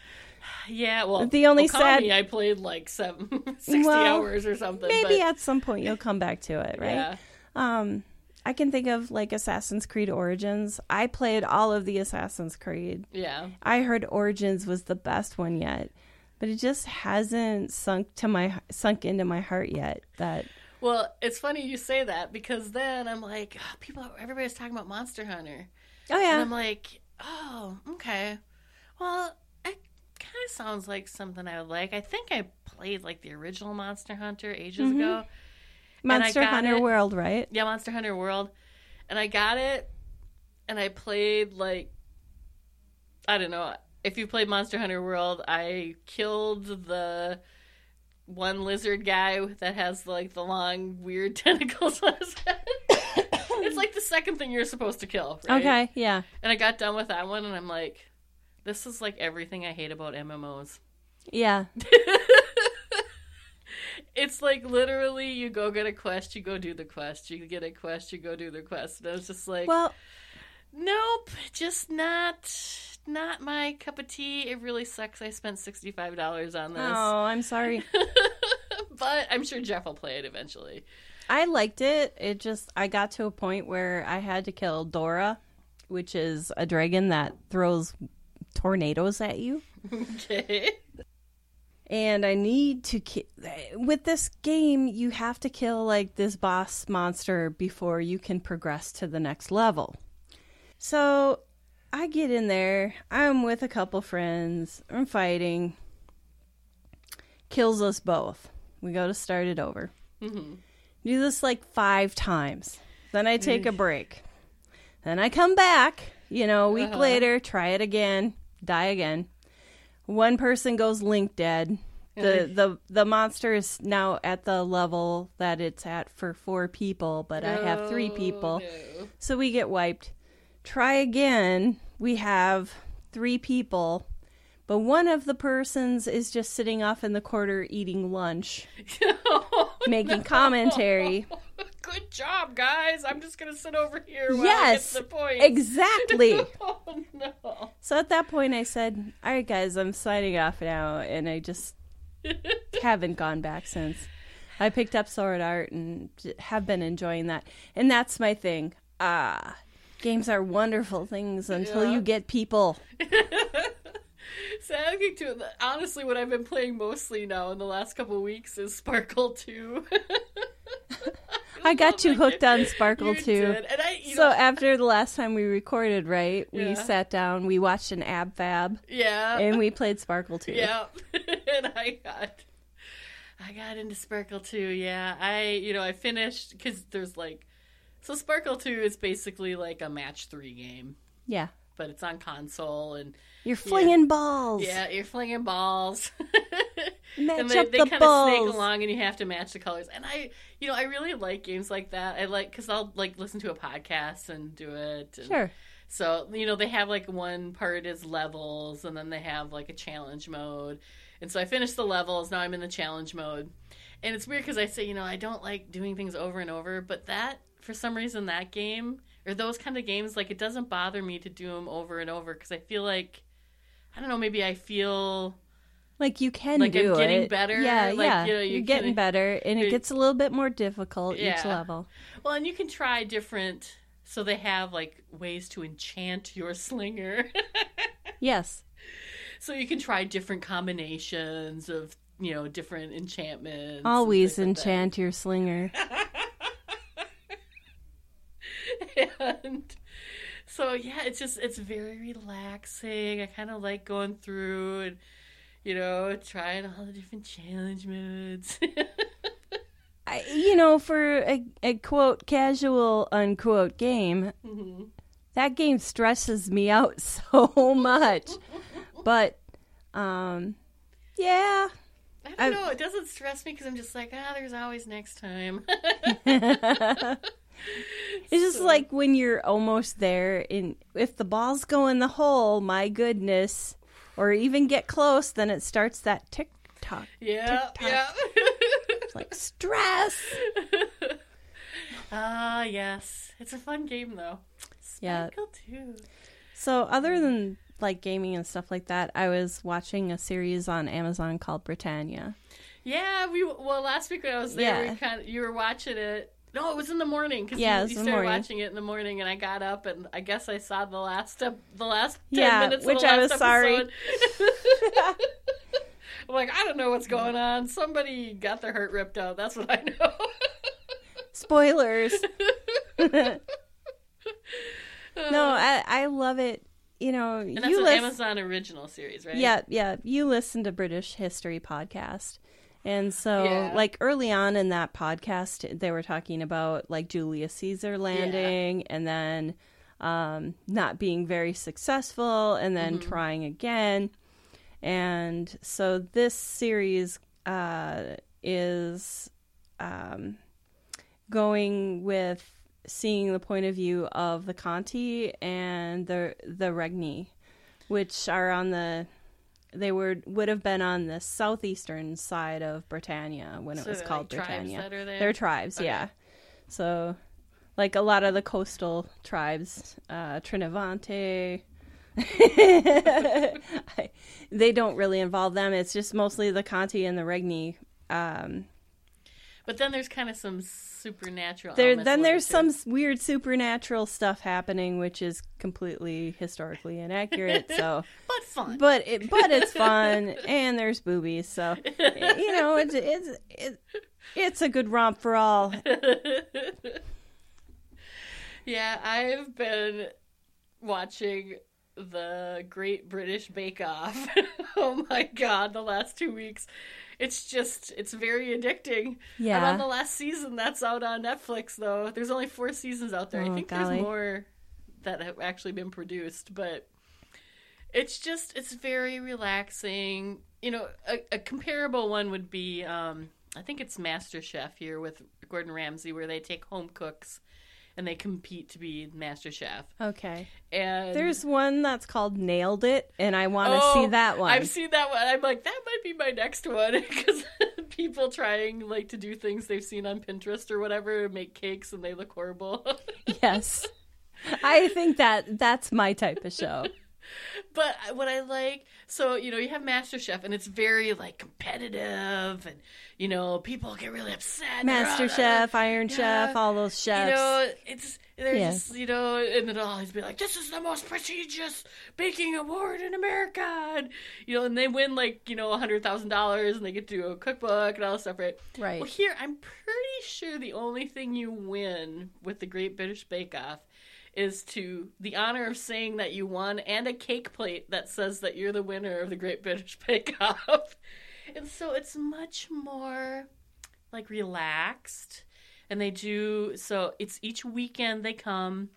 Yeah, well,
The only sad-
I played like seven, [LAUGHS] 60
Well,
hours or something.
Maybe
but,
at some point you'll come back to it, right?
Yeah.
Um, I can think of like Assassin's Creed Origins. I played all of the Assassin's Creed.
Yeah.
I heard Origins was the best one yet, but it just hasn't sunk to my sunk into my heart yet. That
Well, it's funny you say that because then I'm like, "Ah, people, everybody's talking about Monster Hunter,
oh
and
yeah,
I'm like, oh, okay. Well, it kind of sounds like something I would like. I think I played like the original Monster Hunter ages
Mm-hmm.
ago.
Monster Hunter
it.
World, right?
Yeah, Monster Hunter World, and I got it, and I played like, I don't know. If you played Monster Hunter World, I killed the one lizard guy that has like the long weird [LAUGHS] tentacles on his head. It's like the second thing you're supposed to kill, right?
Okay, yeah.
And I got done with that one, and I'm like, this is like everything I hate about MMOs.
Yeah. [LAUGHS]
It's like literally you go get a quest, you go do the quest, you get a quest, you go do the quest. And I was just like,
Well,
Nope, just not not my cup of tea. It really sucks. I spent sixty five dollars on this,
Oh, I'm sorry. [LAUGHS]
but I'm sure Jeff will play it eventually.
I liked it. It just I got to a point where I had to kill Daora, which is a dragon that throws tornadoes at you.
Okay.
And I need to ki- with this game you have to kill like this boss monster before you can progress to the next level. So I get in there, I'm with a couple friends, I'm fighting. Kills us both. We go to start it over.
hmm
Do this like five times. Then I take a break. Then I come back, you know, a week
Uh-huh.
later, try it again, die again. One person goes link dead. The, the the monster is now at the level that it's at for four people, but I have three people.
no.
So we get wiped. Try again. We have three people, but one of the persons is just sitting off in the corner eating lunch, [LAUGHS] [LAUGHS] [LAUGHS] making commentary. [LAUGHS]
Good job, guys. I'm just gonna sit over here while
Yes,
I get the point.
exactly. [LAUGHS]
oh no.
so at that point, I said, "All right, guys, I'm signing off now," and I just haven't gone back since. I picked up Sword Art and have been enjoying that, and that's my thing. Ah, games are wonderful things until
Yeah.
you get people.
So I think. Honestly, what I've been playing mostly now in the last couple weeks is Sparkle Two.
I got [LAUGHS] you hooked on Sparkle
You
too.
I,
So
know,
after the last time we recorded, right, we
Yeah.
sat down, we watched an ab fab,
yeah,
and we played Sparkle too.
yeah, [LAUGHS] and I got, I got into Sparkle Two. Yeah, I, you know, I finished because there's like, so Sparkle Two is basically like a match three game,
Yeah.
but it's on console and
You're flinging balls.
yeah, you're flinging balls. [LAUGHS]
Match
and they,
up
they
the
kind of snake along and you have to match the colors. And i you know i really like games like that. I like because i'll like listen to a podcast and do it and
Sure.
so you know they have like one part is levels and then they have like a challenge mode. And so i finished the levels. Now i'm in the challenge mode. And it's weird because i say you know i don't like doing things over and over but that for some reason that game or those kind of games like it doesn't bother me to do them over and over because i feel like i don't know maybe i feel
Like you can
Like I'm
do
getting
it.
better,
Yeah,
like,
yeah.
you know,
You're
you
getting
can-
better, and it gets a little bit more difficult each level.
Well, and you can try different. So they have like ways to enchant your slinger. [LAUGHS]
Yes.
so you can try different combinations of you know different enchantments.
Always
things like
enchant your slinger. [LAUGHS]
and so yeah, it's just it's very relaxing. I kind of like going through and you know trying all the different challenge modes. [LAUGHS]
I, you know, for a, a quote casual unquote game,
Mhm.
that game stresses me out [LAUGHS] so much. But, um, yeah,
I don't
I-
know. It doesn't stress me because I'm just like, ah, there's always next time. [LAUGHS] [LAUGHS]
It's just
So-
like when you're almost there, and if the balls go in the hole, my goodness, or even get close, then it starts that tick tock,
yeah,
Tick-tock.
yeah.
like stress. [LAUGHS]
Ah, yes. It's a fun game, though.
Yeah.
Too.
So, other than like gaming and stuff like that, I was watching a series on Amazon called Britannia.
Yeah, we well last week when I was there,
Yeah.
we kind of you were watching it. No, it was in the morning because
Yeah,
you, you started
morning.
watching it in the morning, and I got up and I guess I saw the last ep- the last ten
Yeah,
minutes. of
which
the
I
last
was sorry.
episode. [LAUGHS] I'm like, I don't know what's going on. Somebody got their heart ripped out. That's what I know. [LAUGHS]
Spoilers. [LAUGHS] no, uh. I I love it. You know,
and that's
you
an
listen.
Amazon original series, right?
Yeah, yeah. You listen to British History podcast. And so,
Yeah.
like early on in that podcast, they were talking about like Julius Caesar landing and then um, not being very successful and then
Mm-hmm.
trying again. And so, this series uh, is um, going with seeing the point of view of the Cantii and the the Regni, which are on the they were would have been on the southeastern side of Britannia when it was called
like, tribes
Britannia.
there?
They're tribes,
Okay.
yeah. So like a lot of the coastal tribes, uh, Trinovante. [LAUGHS] they don't really involve them. It's just mostly the Cantii and the Regni. Um,
But then there's kind of some supernatural.
there, then there's some weird supernatural stuff happening, which is completely historically inaccurate. [LAUGHS] So,
but fun.
but it, but it's [LAUGHS] fun, and there's boobies. So, you know, it's it's it's, it's a good romp for all. [LAUGHS]
Yeah, I've been watching the Great British Bake Off. [LAUGHS] oh my god, the last two weeks. It's just, it's very addicting.
Yeah.
on the last season that's out on Netflix, though. There's only four seasons out there. I
Oh,
think
golly.
there's more that have actually been produced, but it's just, it's very relaxing. You know, a, a comparable one would be, um, I think it's Master Chef here with Gordon Ramsay, where they take home cooks and they compete to be Master Chef.
Okay.
And
There's one that's called Nailed It, and I want to
Oh,
see that one.
I've seen that one. I'm like, that might be my next one [LAUGHS] because [LAUGHS] people trying like to do things they've seen on Pinterest or whatever, make cakes and they look horrible. [LAUGHS]
yes. I think that that's my type of show. [LAUGHS]
but what I like, so you know, you have Master Chef and it's very like competitive, and you know, people get really upset. They're,
Master
"Oh,
Chef, uh, Iron
yeah.
Chef, all those chefs.
You know, it's there's
Yeah.
just you know, and it'll always be like, "This is the most prestigious baking award in America," and, you know, and they win like you know a hundred thousand dollars, and they get to do a cookbook and all this stuff, right?
Right.
Well, here I'm pretty sure the only thing you win with the Great British Bake Off is to the honor of saying that you won and a cake plate that says that you're the winner of the Great British [LAUGHS] Bake Off. And so it's much more like relaxed. And they do so it's each weekend they come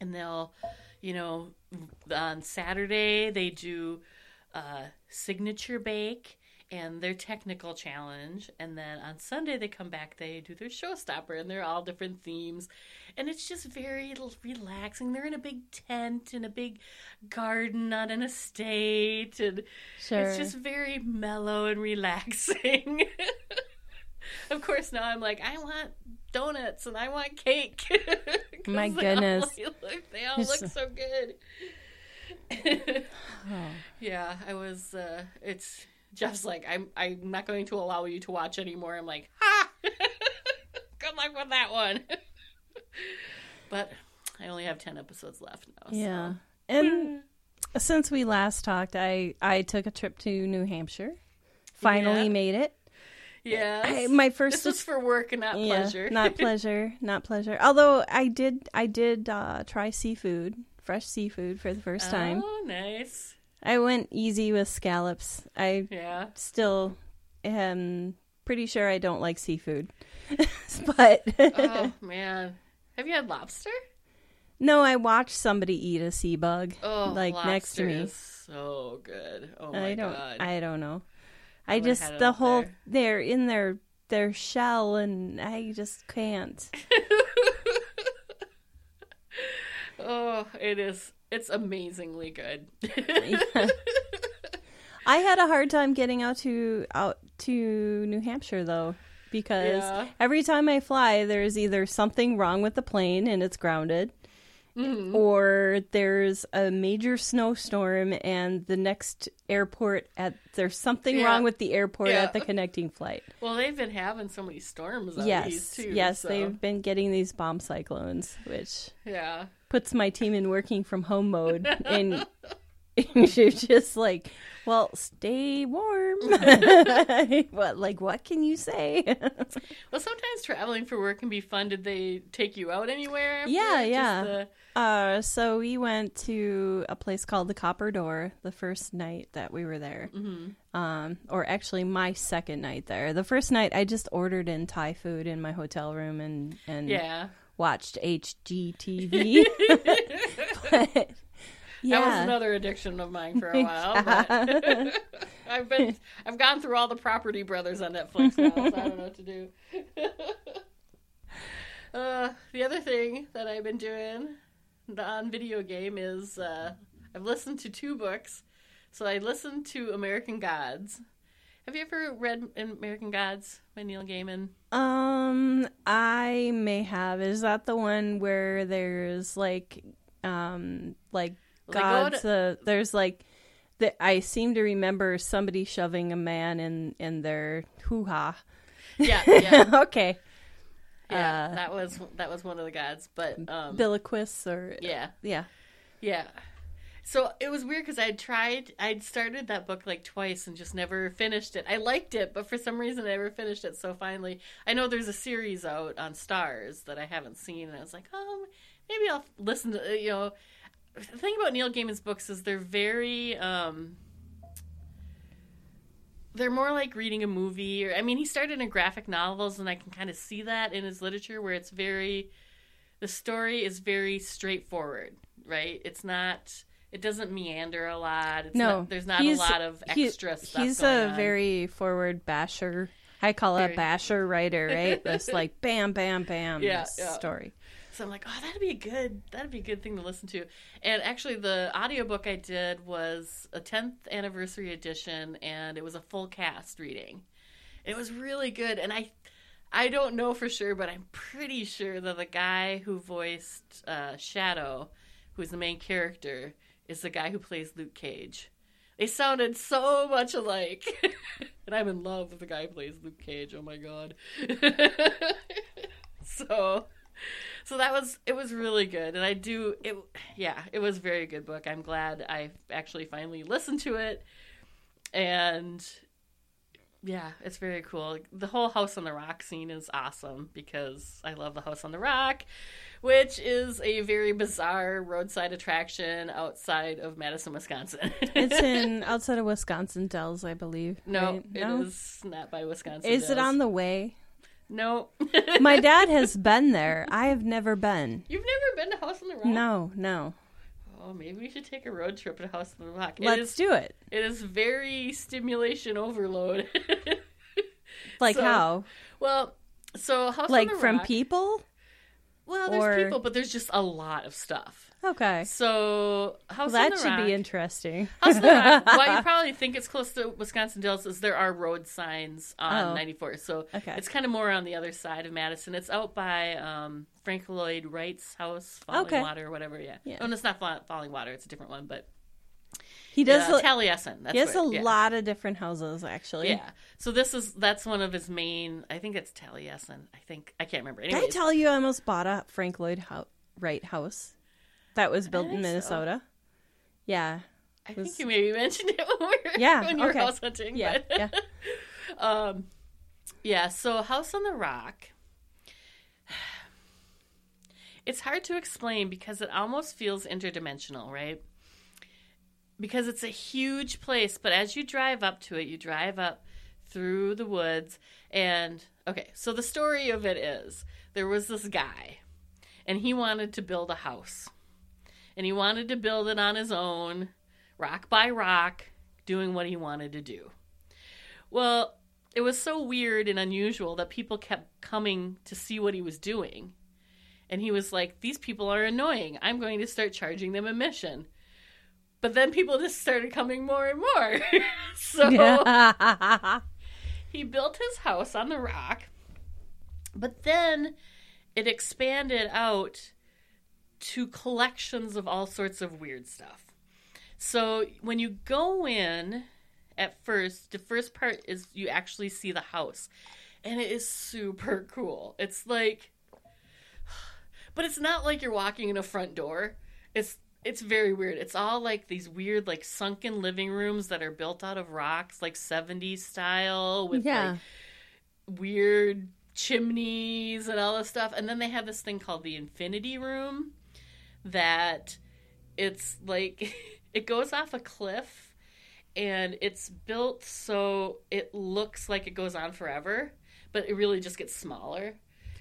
and they'll you know on Saturday they do uh signature bake and their technical challenge and then on Sunday they come back they do their showstopper and they're all different themes and it's just very relaxing they're in a big tent in a big garden on an estate and
Sure.
it's just very mellow and relaxing [LAUGHS] of course now i'm like i want donuts and i want cake. [LAUGHS]
My
they all
goodness. [LAUGHS]
look- they all look so good [SIGHS] yeah i was uh it's jeff's like i'm i'm not going to allow you to watch anymore i'm like ha [LAUGHS] good luck with that one [LAUGHS] but i only have 10 episodes left now
yeah.
so.
And since we last talked, I I took a trip to New Hampshire. Finally
Yeah.
made it.
yeah
my first
this was for work and not
yeah,
pleasure
not [LAUGHS] pleasure, not pleasure. Although I did I did uh, try seafood, fresh seafood for the first time.
Oh, nice.
I went easy with scallops. I
Yeah.
still am pretty sure I don't like seafood. [LAUGHS] but
Oh man, have you had lobster?
no, I watched somebody eat a sea bug
Oh,
like next to me.
so good. Oh my
I don't
god.
I don't know.
I
I, just the whole
there.
they're in their their shell and I just can't. [LAUGHS]
oh, it is. It's amazingly good. [LAUGHS]
I had a hard time getting out to out to New Hampshire though because
Yeah.
every time I fly there's either something wrong with the plane and it's grounded
Mm-hmm.
or there's a major snowstorm and the next airport at there's something
Yeah.
wrong with the airport
Yeah.
at the connecting flight.
well, they've been having so many storms. On
yes.
these too.
yes,
so,
they've been getting these bomb cyclones which
Yeah.
Puts my team in working from home mode [LAUGHS] and you're just like well stay warm [LAUGHS] [LAUGHS] what like what can you say
Well, sometimes traveling for work can be fun. Did they take you out anywhere?
Yeah, yeah.
the-
uh so we went to a place called the copper door the first night that we were there
Mm-hmm.
um or actually my second night there the first night i just ordered in thai food in my hotel room and and
yeah.
Watched hgtv but [LAUGHS] yeah
That was another addiction of mine for a [LAUGHS] while. But [LAUGHS] I've been I've gone through all the Property Brothers on Netflix now, so I don't know what to do. uh, the other thing that I've been doing on video game is uh, I've listened to two books. So I listened to American Gods. Have you ever read American Gods by Neil Gaiman?
Um, I may have. Is that the one where there's like, um, like
Well, they go
gods? uh, there's like, the, I seem to remember somebody shoving a man in in their hoo ha.
Yeah, [LAUGHS] yeah,
okay,
yeah.
Uh,
that was that was one of the gods, but um,
Bilquis or
yeah,
yeah.
yeah. So it was weird because I'd tried, I'd started that book like twice and just never finished it. I liked it, but for some reason I never finished it. So finally, I know there's a series out on Starz that I haven't seen, and I was like, oh, maybe I'll listen to you know. The thing about Neil Gaiman's books is they're very um, they're more like reading a movie or i mean he started in graphic novels and i can kind of see that in his literature where it's very the story is very straightforward right it's not it doesn't meander a lot it's
No,
not, there's not a lot of
he-
extra stuff
He's a
on.
very forward basher. I call it
Very-
a basher writer, right? [LAUGHS] This like bam, bam, bam
Yeah, yeah.
story.
So I'm like, oh, that'd be a good, that'd be a good thing to listen to. And actually, the audiobook I did was a 10th anniversary edition, and it was a full cast reading. It was really good, and I, I don't know for sure, but I'm pretty sure that the guy who voiced uh, Shadow, who's the main character, is the guy who plays Luke Cage. They sounded so much alike. [LAUGHS] and I'm in love with the guy who plays Luke Cage. Oh my god. [LAUGHS] so so that was it was really good and I do it yeah, it was very good book. I'm glad I actually finally listened to it. And yeah, it's very cool. The whole House on the Rock scene is awesome because I love the House on the Rock, which is a very bizarre roadside attraction outside of Madison, Wisconsin.
It's [LAUGHS] in outside of Wisconsin Dells, I believe.
no,
right?
it is not by Wisconsin.
Is it on the way?
No.
My dad [LAUGHS] has been there. I have never been.
You've never been to House on the Rock?
No, no.
Oh, maybe we should take a road trip to House on the Rock. It
Let's
is-
do it.
It is very stimulation overload. [LAUGHS]
Like
So,
how?
well, so House
Like from
Rock,
people?
Well, there's
or-
people, but there's just a lot of stuff.
Okay.
So House
Well, that should
Rock,
be interesting.
House on the Rock. [LAUGHS] Why you probably think it's close to Wisconsin Dells is there are road signs on
Oh.
94. So
Okay.
it's kind of more on the other side of Madison. It's out by um, Frank Lloyd Wright's house, Falling
Okay.
Water or whatever. Yeah.
Yeah.
Oh, no, it's not Fall- Falling Water. It's a different one, but
He does.
Taliesin. That's
he has
where-
a
yeah.
lot of different houses, actually.
Yeah. So this is that's one of his main. I think it's Taliesin. I think I can't remember.
Did I tell you I almost bought a Frank Lloyd Hou- Wright house that was built in
think so.
Minnesota? Yeah.
I
was-
think you maybe [LAUGHS] mentioned it when, we were,
Yeah,
when you were house hunting.
Yeah.
but-
yeah. [LAUGHS]
um, yeah. So House on the Rock. It's hard to explain because it almost feels interdimensional, right? Because it's a huge place, but as you drive up to it, you drive up through the woods. And okay, so the story of it is there was this guy, and he wanted to build a house. And he wanted to build it on his own, rock by rock, doing what he wanted to do. Well, it was so weird and unusual that people kept coming to see what he was doing. And he was like, These people are annoying. I'm going to start charging them admission. But then people just started coming more and more. [LAUGHS] so
Yeah. [LAUGHS]
he built his house on the rock, but then it expanded out to collections of all sorts of weird stuff. So when you go in at first, the first part is you actually see the house, and it is super cool. It's like, but it's not like you're walking in a front door. It's it's very weird. It's all like these weird, like sunken living rooms that are built out of rocks, like 70s style, with
yeah.
like weird chimneys and all this stuff. And then they have this thing called the Infinity Room that it's like [LAUGHS] it goes off a cliff and it's built so it looks like it goes on forever, but it really just gets smaller.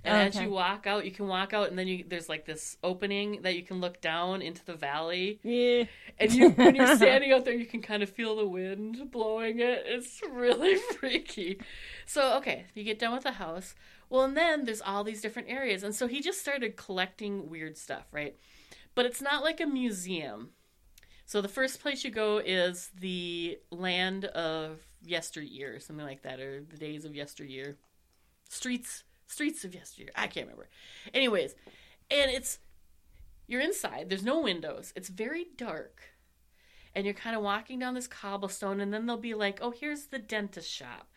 And as
Okay.
you walk out, you can walk out, and then you, there's like this opening that you can look down into the valley.
yeah.
And you, when you're [LAUGHS] standing out there, you can kind of feel the wind blowing it. It's really [LAUGHS] freaky. So, okay, you get done with the house. Well, and then there's all these different areas. And so he just started collecting weird stuff, right? But it's not like a museum. So the first place you go is the land of yesteryear, something like that, or the days of yesteryear. Streets streets of yesteryear. I can't remember. Anyways, and it's you're inside. There's no windows. It's very dark. And you're kind of walking down this cobblestone and then they'll be like, "Oh, here's the dentist shop."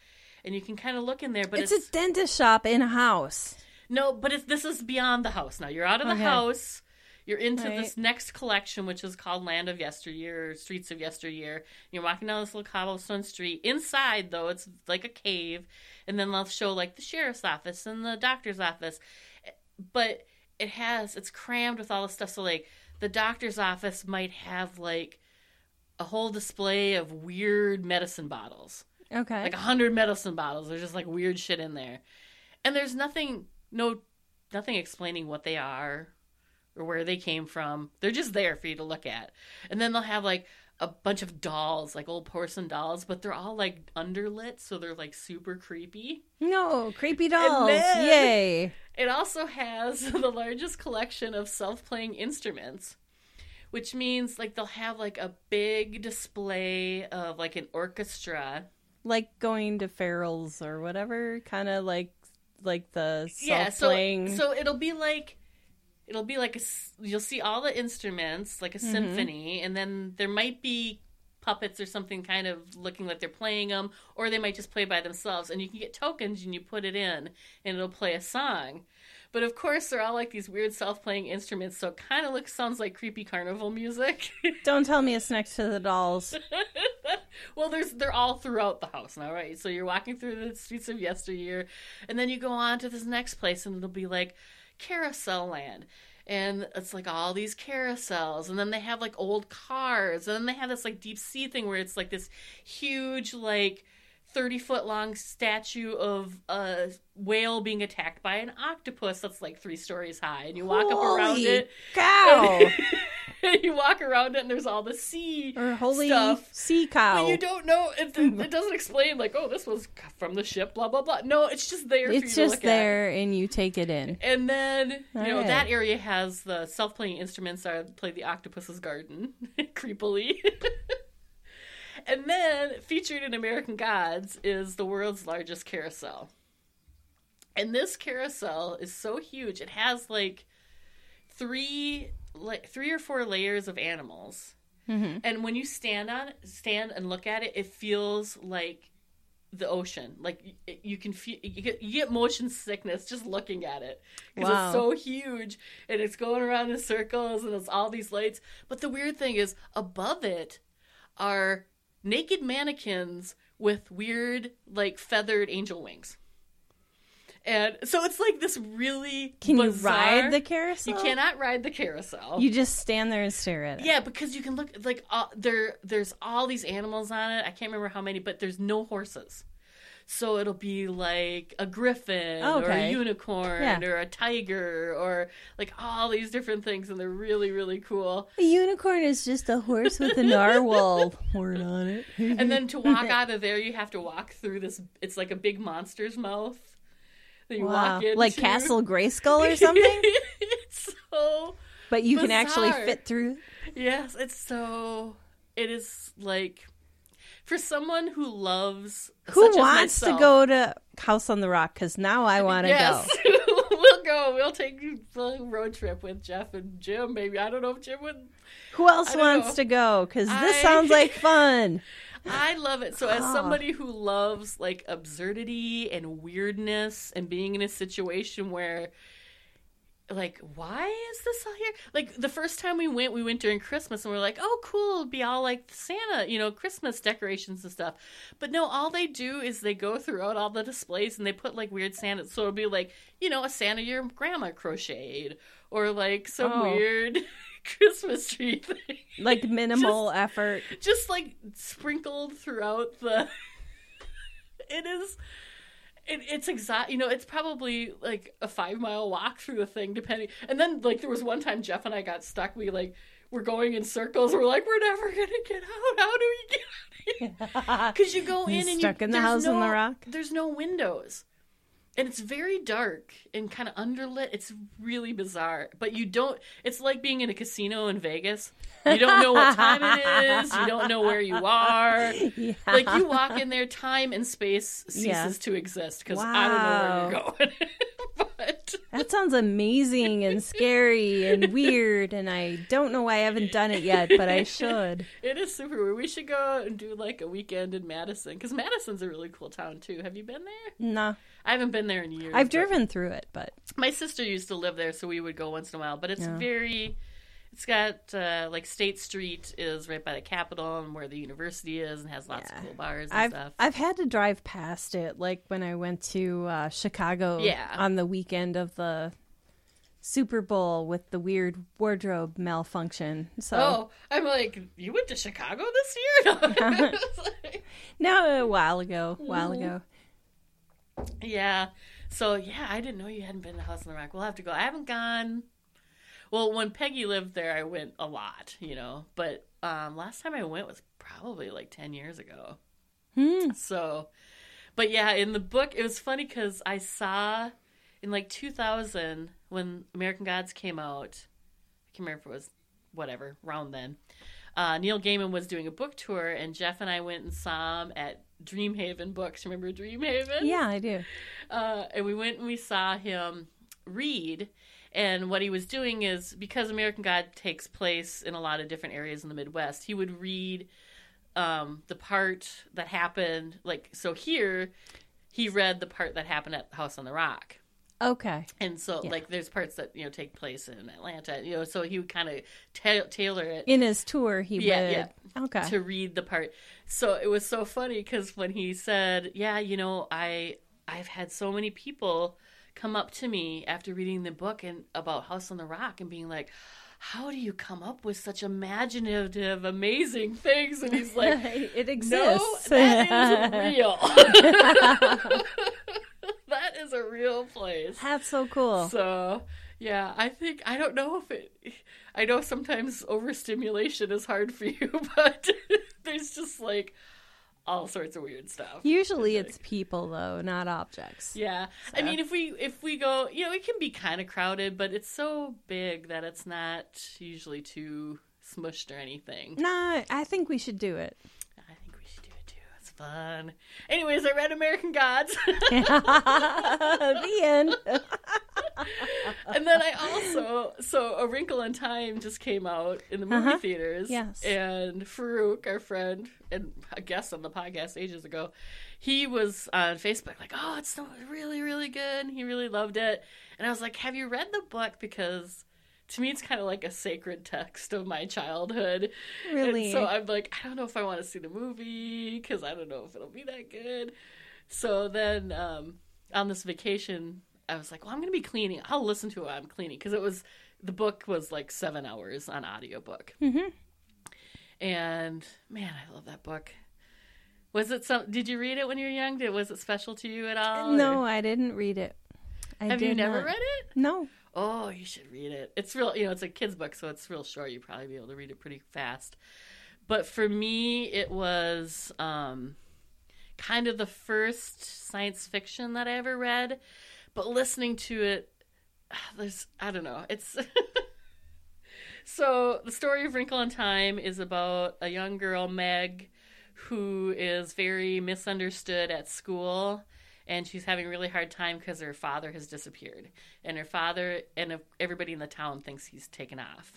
And you can kind of look in there, but
It's,
it's,
a dentist shop in a house.
no, but it's this is beyond the house now. You're out of the
Okay.
house. You're into
Right.
this next collection, which is called Land of Yesteryear, or Streets of Yesteryear. You're walking down this little cobblestone street. Inside, though, it's like a cave, and then they'll show like the sheriff's office and the doctor's office. But it has it's crammed with all this stuff. So like the doctor's office might have like a whole display of weird medicine bottles
Okay.
like a hundred medicine bottles. There's just like weird shit in there, and there's nothing, no, nothing explaining what they are or where they came from. They're just there for you to look at, and then they'll have like a bunch of dolls, like old porcelain dolls, but they're all like underlit, so they're like super creepy.
no, creepy dolls.
then-
Yay. [LAUGHS]
It also has [LAUGHS] the largest collection of self-playing instruments. Which means like they'll have like a big display of like an orchestra
Like going to Farrell's or whatever, kind of like like the
yeah so so it'll be like it'll be like a you'll see all the instruments like a
Mm-hmm.
symphony and then there might be puppets or something kind of looking like they're playing them or they might just play by themselves and you can get tokens and you put it in and it'll play a song but of course they're all like these weird self-playing instruments so it kind of looks sounds like creepy carnival music [LAUGHS]
Don't tell me it's next to the dolls. [LAUGHS]
well, there's they're all throughout the house now, right? So you're walking through the streets of yesteryear, and then you go on to this next place, and it'll be like Carousel Land, and it's like all these carousels, and then they have like old cars, and then they have this like deep sea thing where it's like this huge like. 30 foot long statue of a whale being attacked by an octopus that's like three stories high and you walk up around it
Cow. [LAUGHS] [LAUGHS]
you walk around it and there's all the sea
or holy
stuff
sea cow.
but you don't know. It, it doesn't explain like, oh, this was from the ship. Blah blah blah. No, it's just there. for
it's
you to
just there and you take it in.
And then you know
Alright.
that area has the self-playing instruments that play the Octopus's Garden, [LAUGHS] creepily. [LAUGHS] and then featured in American Gods is the world's largest carousel. And this carousel is so huge. It has like three like three or four layers of animals. Mm-hmm. And when you stand on stand and look at it, it feels like the ocean. Like you can feel you get, you get motion sickness just looking at it because
Wow.
it's so huge and it's going around in circles and it's all these lights. But the weird thing is above it are naked mannequins with weird like feathered angel wings. And so it's like this really
Can you ride the carousel?
You cannot ride the carousel.
You just stand there and stare at it.
Yeah, because you can look like uh, there. There's all these animals on it. I can't remember how many, but there's no horses. So it'll be like a griffin or a unicorn
Yeah.
or a tiger or like all these different things, and they're really really cool.
A unicorn is just a horse with a narwhal [LAUGHS] horn on it.
And then to walk [LAUGHS] out of there, you have to walk through this. It's like a big monster's mouth. That you
Wow.
walk into.
Like Castle Grayskull or [LAUGHS] something?
it's so
But you can actually fit through.
Yes, it's so. It is like for someone who loves
Who wants to go to House on the Rock? Because now I want to
Yes,
go. [LAUGHS]
we'll go. We'll take a road trip with Jeff and Jim. Maybe I don't know if Jim would.
Who else wants
know.
to go? Because this
I-
sounds like [LAUGHS] fun. [LAUGHS]
I love it. So as somebody who loves like absurdity and weirdness and being in a situation where like why is this all here like the first time we went we went during christmas and we are like oh cool it'll be all like santa you know christmas decorations and stuff but no all they do is they go throughout all the displays and they put like weird santa so it'll be like you know a santa your grandma crocheted or like some
Oh.
weird [LAUGHS] [LAUGHS] christmas tree thing.
Like minimal effort.
just like sprinkled throughout the [LAUGHS] it is it, it's exact you know it's probably like a five mile walk through the thing depending and then like there was one time jeff and i got stuck. We like were going in circles. We're like we're never gonna get out. How do we get out [LAUGHS] because you go in and
Stuck
you,
in the house on
no-
the rock?
there's no windows and it's very dark and kind of underlit. It's really bizarre, but you don't. It's like being in a casino in Vegas. You don't know what time it is. You don't know where you are.
Yeah.
Like you walk in there, time and space ceases
Yeah.
to exist because I don't know where you're going. [LAUGHS]
That sounds amazing and scary and weird, and I don't know why I haven't done it yet, but I should.
it is super weird. We should go and do like a weekend in Madison because Madison's a really cool town too. Have you been there?
No,
I haven't been there in years.
I've driven through it, but
my sister used to live there, so we would go once in a while. But it's
Yeah.
very, it's got uh, like State Street is right by the Capitol and where the university is, and has lots
Yeah.
of cool bars and
I've
stuff.
I've had to drive past it, like when I went to uh, Chicago
Yeah.
on the weekend of the Super Bowl with the weird wardrobe malfunction. So
Oh, I'm like, you went to Chicago this year? [LAUGHS] [LAUGHS] No. Like-
no, a while ago, a while ago.
yeah. So yeah, I didn't know you hadn't been to House on the Rock. We'll have to go. I haven't gone. Well, when Peggy lived there, I went a lot, you know. But um, last time I went was probably like ten years ago.
Hmm.
So, but yeah, in the book, it was funny because I saw in like 2000 when American Gods came out. I can't remember if it was whatever around then. Uh, Neil Gaiman was doing a book tour, and Jeff and I went and saw him at Dreamhaven Books. Remember Dreamhaven?
Yeah, I do.
uh, and we went and we saw him read. And what he was doing is because American God takes place in a lot of different areas in the Midwest, he would read um, the part that happened. Like, so here, he read the part that happened at House on the Rock.
Okay.
And so,
Yeah.
like, there's parts that, you know, take place in Atlanta, you know, so he would kind of ta- tailor it
In his tour, he
Yeah,
would.
yeah.
Okay.
to read the part. So it was so funny because when he said, "Yeah, you know, I I've had so many people come up to me after reading the book and about House on the Rock and being like." How do you come up with such imaginative, amazing things? And he's like, [LAUGHS]
it
No,
exists.
that is real. [LAUGHS] [LAUGHS] that is a real place.
That's so cool.
So, yeah, I think I don't know if it. I know sometimes overstimulation is hard for you, but there's just like all sorts of weird stuff.
Usually
Like-
it's people though, not objects.
Yeah, I mean, if we if we go, you know, it can be kind of crowded, but it's so big that it's not usually too smushed or anything.
No, I think we should do it.
I think we should do it too. It's fun. Anyways, I read American Gods. [LAUGHS] [LAUGHS]
the end. [LAUGHS] [LAUGHS]
and then I also so A Wrinkle in Time just came out in the movie
Uh-huh.
theaters.
Yes.
And Farouk, our friend and a guest on the podcast ages ago, he was on Facebook like, "Oh, it's so really really good." He really loved it. And I was like, "Have you read the book because to me it's kind of like a sacred text of my childhood."
Really?
And so I'm like, I don't know if I want to see the movie cuz I don't know if it'll be that good. So then um on this vacation, I was like, well, I'm going to be cleaning. I'll listen to it while I'm cleaning because it was the book was like seven hours on audiobook.
Mhm.
And man, I love that book. Was it some? Did you read it when you were young? Did was it special to you at all?
no,
or-
I didn't read it. I
have you never
not.
read it?
No.
Oh, you should read it. It's real, you know, it's a kid's book, so it's real short. You'd probably be able to read it pretty fast. But for me, it was um, kind of the first science fiction that I ever read. But listening to it, [SIGHS] there's, I don't know, it's. [LAUGHS] so the story of Wrinkle in Time is about a young girl, Meg, who is very misunderstood at school and she's having a really hard time because her father has disappeared and her father and everybody in the town thinks he's taken off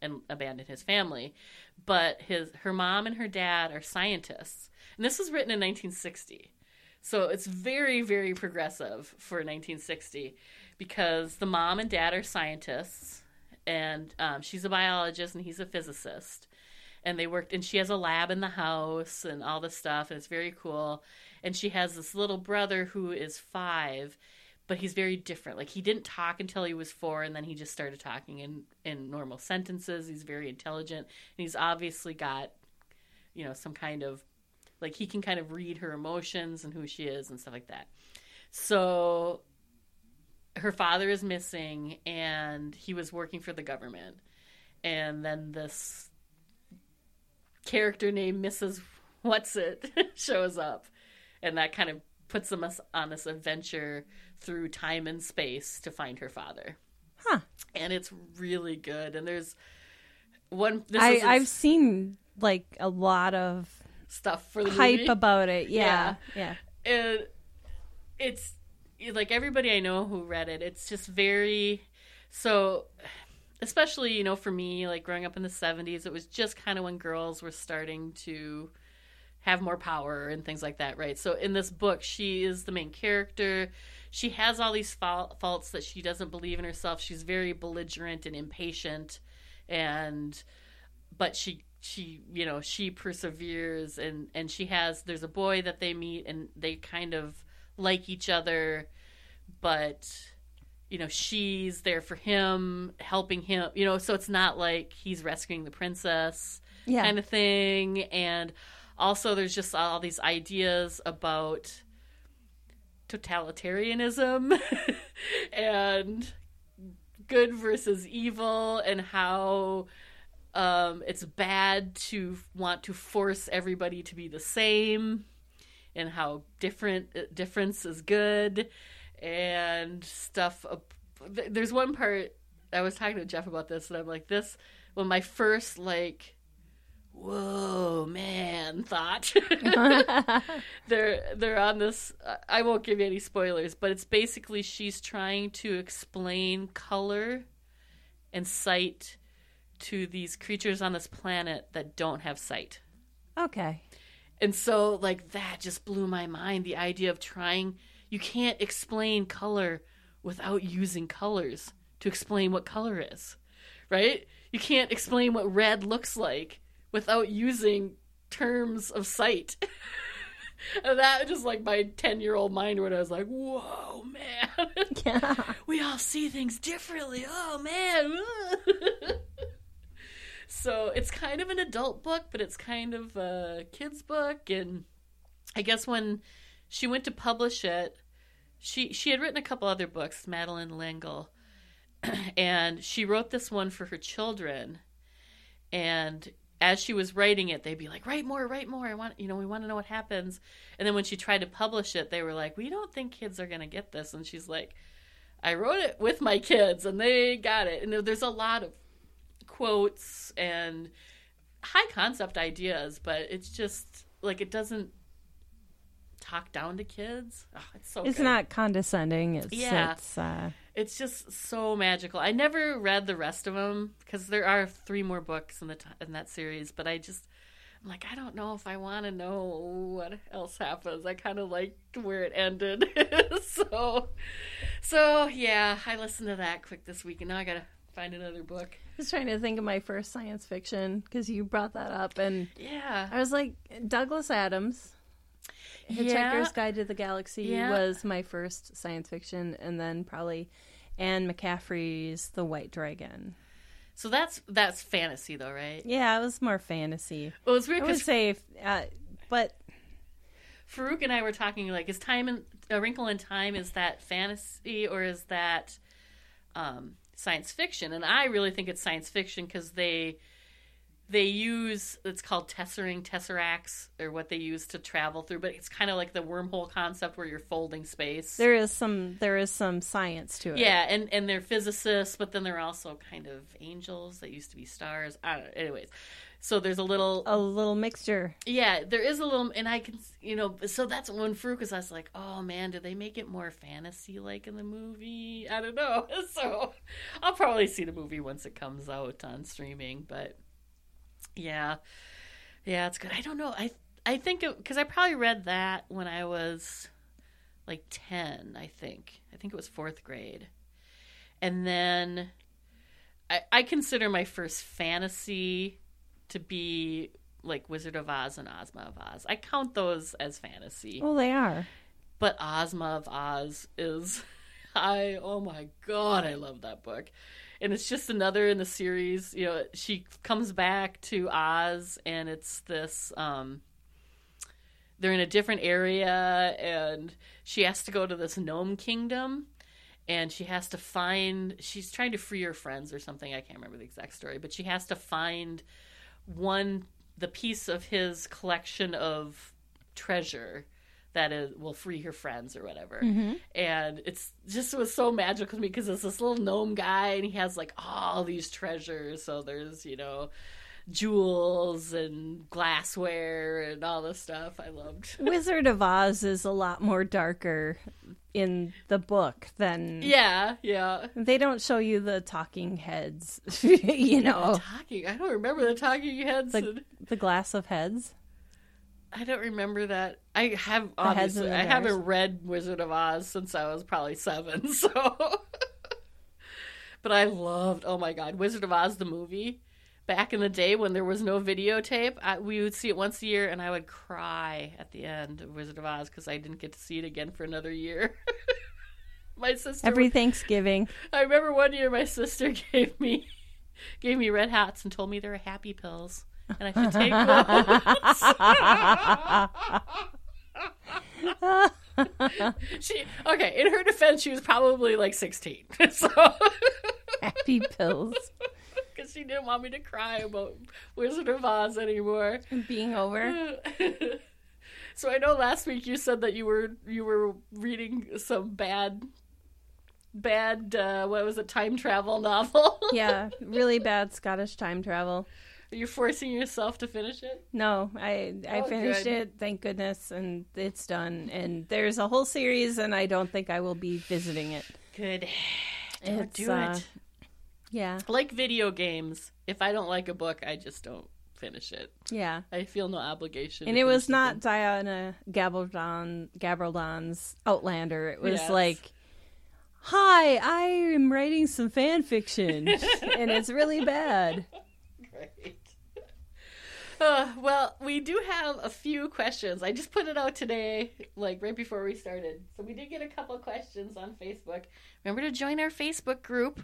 and abandoned his family but his her mom and her dad are scientists and this was written in 1960 so it's very very progressive for 1960 because the mom and dad are scientists and um, she's a biologist and he's a physicist. And they worked and she has a lab in the house and all this stuff and it's very cool. And she has this little brother who is five but he's very different. Like he didn't talk until he was four and then he just started talking in in normal sentences. He's very intelligent and he's obviously got you know some kind of like he can kind of read her emotions and who she is and stuff like that so her father is missing and he was working for the government and then this character named Mrs. Whatsit [LAUGHS] shows up, and that kind of puts them us- on this adventure through time and space to find her father.
Huh.
And it's really good. And there's one. This
I, I've seen like a lot of
stuff for the
hype
movie.
about it. [LAUGHS] Yeah, yeah.
and it's like everybody I know who read it, it's just very so especially, you know, for me, like growing up in the 70s, it was just kind of when girls were starting to have more power and things like that, right? So in this book, she is the main character. She has all these fa- faults that she doesn't believe in herself. She's very belligerent and impatient and but she she you know she perseveres and and she has there's a boy that they meet and they kind of like each other but you know she's there for him helping him you know so it's not like he's rescuing the princess
Yeah.
kind of thing and also there's just all these ideas about totalitarianism [LAUGHS] and good versus evil and how um, it's bad to want to force everybody to be the same and how different uh, difference is good and stuff there's one part i was talking to jeff about this and i'm like this when my first like whoa man thought [LAUGHS] they're they're on this i won't give you any spoilers but it's basically she's trying to explain color and sight to these creatures on this planet that don't have sight
Okay.
and so, like, that just blew my mind. The idea of trying, you can't explain color without using colors to explain what color is, right? You can't explain what red looks like without using terms of sight. [LAUGHS] and that just like my 10 year old mind when I was like, whoa, man. [LAUGHS]
Yeah.
we all see things differently. Oh, man. [LAUGHS] so it's kind of an adult book, but it's kind of a kid's book. And I guess when she went to publish it, she she had written a couple other books, Madeleine L'Engle, [CLEARS THROAT] and she wrote this one for her children. And as she was writing it, they'd be like, "Write more, write more. I want, you know, we want to know what happens." And then when she tried to publish it, they were like, "We don't think kids are going to get this." And she's like, "I wrote it with my kids, and they got it." And there's a lot of quotes and high concept ideas, but it's just like it doesn't talk down to kids. Oh, it's so
It's
good.
not condescending. It's
Yeah.
it's uh
It's just so magical. I never read the rest of them because there are three more books in the t- in that series, but I just I'm like I don't know if I want to know what else happens. I kind of liked where it ended, [LAUGHS] so so yeah. I listened to that quick this week, and now I gotta find another book.
I was trying to think of my first science fiction because you brought that up, and
Yeah,
I was like, Douglas Adams, Hitchhiker's
yeah.
Guide to the Galaxy
Yeah.
was my first science fiction, and then probably Anne McCaffrey's The White Dragon.
So that's that's fantasy though, right?
Yeah, it was more fantasy.
Well, it's weird.
I
would
say, uh, but
Farouk and I were talking like, is time in A Wrinkle in Time is that fantasy or is that um, science fiction? And I really think it's science fiction because they they use it's called tessering tesseracts or what they use to travel through, but it's kind of like the wormhole concept where you're folding space.
there is some there is some science to it.
yeah, and and they're physicists, but then they're also kind of angels that used to be stars. I don't know. Anyways, so there's a little
a little mixture.
yeah, there is a little, and I can, you know, so that's when was. I was like, oh man, did they make it more fantasy like in the movie? I don't know. [LAUGHS] So I'll probably see the movie once it comes out on streaming. But yeah, yeah, it's good. I don't know. I I think because I probably read that when I was like ten. I think I think it was fourth grade, and then I, I consider my first fantasy to be like Wizard of Oz and Ozma of Oz. I count those as fantasy.
Well, they are.
But Ozma of Oz is [LAUGHS] I oh my god, I love that book. And it's just another in the series, you know, she comes back to Oz and it's this um they're in a different area and she has to go to this gnome kingdom and she has to find she's trying to free her friends or something i can't remember the exact story but she has to find one the piece of his collection of treasure that is will free her friends or whatever.
Mm-hmm.
And it's just was so magical to me because it's this little gnome guy and he has like all these treasures. So there's you know jewels and glassware and all this stuff. I loved. [LAUGHS]
Wizard of Oz is a lot more darker in the book than
Yeah, yeah.
they don't show you the talking heads. [LAUGHS] you know,
Talking. I don't remember the talking heads.
the
and-
the glass of heads.
I don't remember that. I have
The
obviously
the
I haven't read Wizard of Oz since I was probably seven. [LAUGHS] So, [LAUGHS] but I loved. Oh my god, Wizard of Oz the movie. Back in the day when there was no videotape, I, we would see it once a year, and I would cry at the end of Wizard of Oz because I didn't get to see it again for another year. [LAUGHS] my sister.
Every Thanksgiving. [LAUGHS]
I remember one year my sister [LAUGHS] gave me gave me red hats and told me they were happy pills, and I should take those. she okay. In her defense, she was probably like sixteen, so
Happy pills.
Because she didn't want me to cry about Wizard of Oz anymore.
Being over. [LAUGHS]
so I know last week you said that you were you were reading some bad bad uh, what was it time travel novel. [LAUGHS]
Yeah, really bad Scottish time travel.
Are you forcing yourself to finish it?
No, I I
Oh,
finished
good.
it, thank goodness, and it's done. And there's a whole series, and I don't think I will be visiting it.
Good. Don't
It's,
do
uh,
it.
Yeah,
Like video games. If I don't like a book, I just don't finish it.
yeah.
I feel no obligation.
And it was not
something.
Diana Gabaldon Gabaldon's Outlander. It was
Yes.
like, "Hi, I am writing some fan fiction, [LAUGHS] and it's really bad."
Great. [LAUGHS] Uh, well, we do have a few questions. I just put it out today, like right before we started. So we did get a couple questions on Facebook. Remember to join our Facebook group.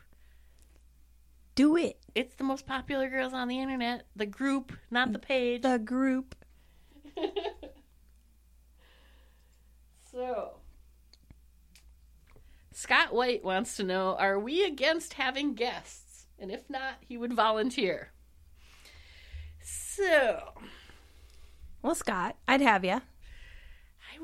Do it,
It's the most popular girls on the internet. The group, not the page.
the group. [LAUGHS]
So, Scott White wants to know Are we against having guests? And if not, he would volunteer. So,
Well, Scott, I'd have you.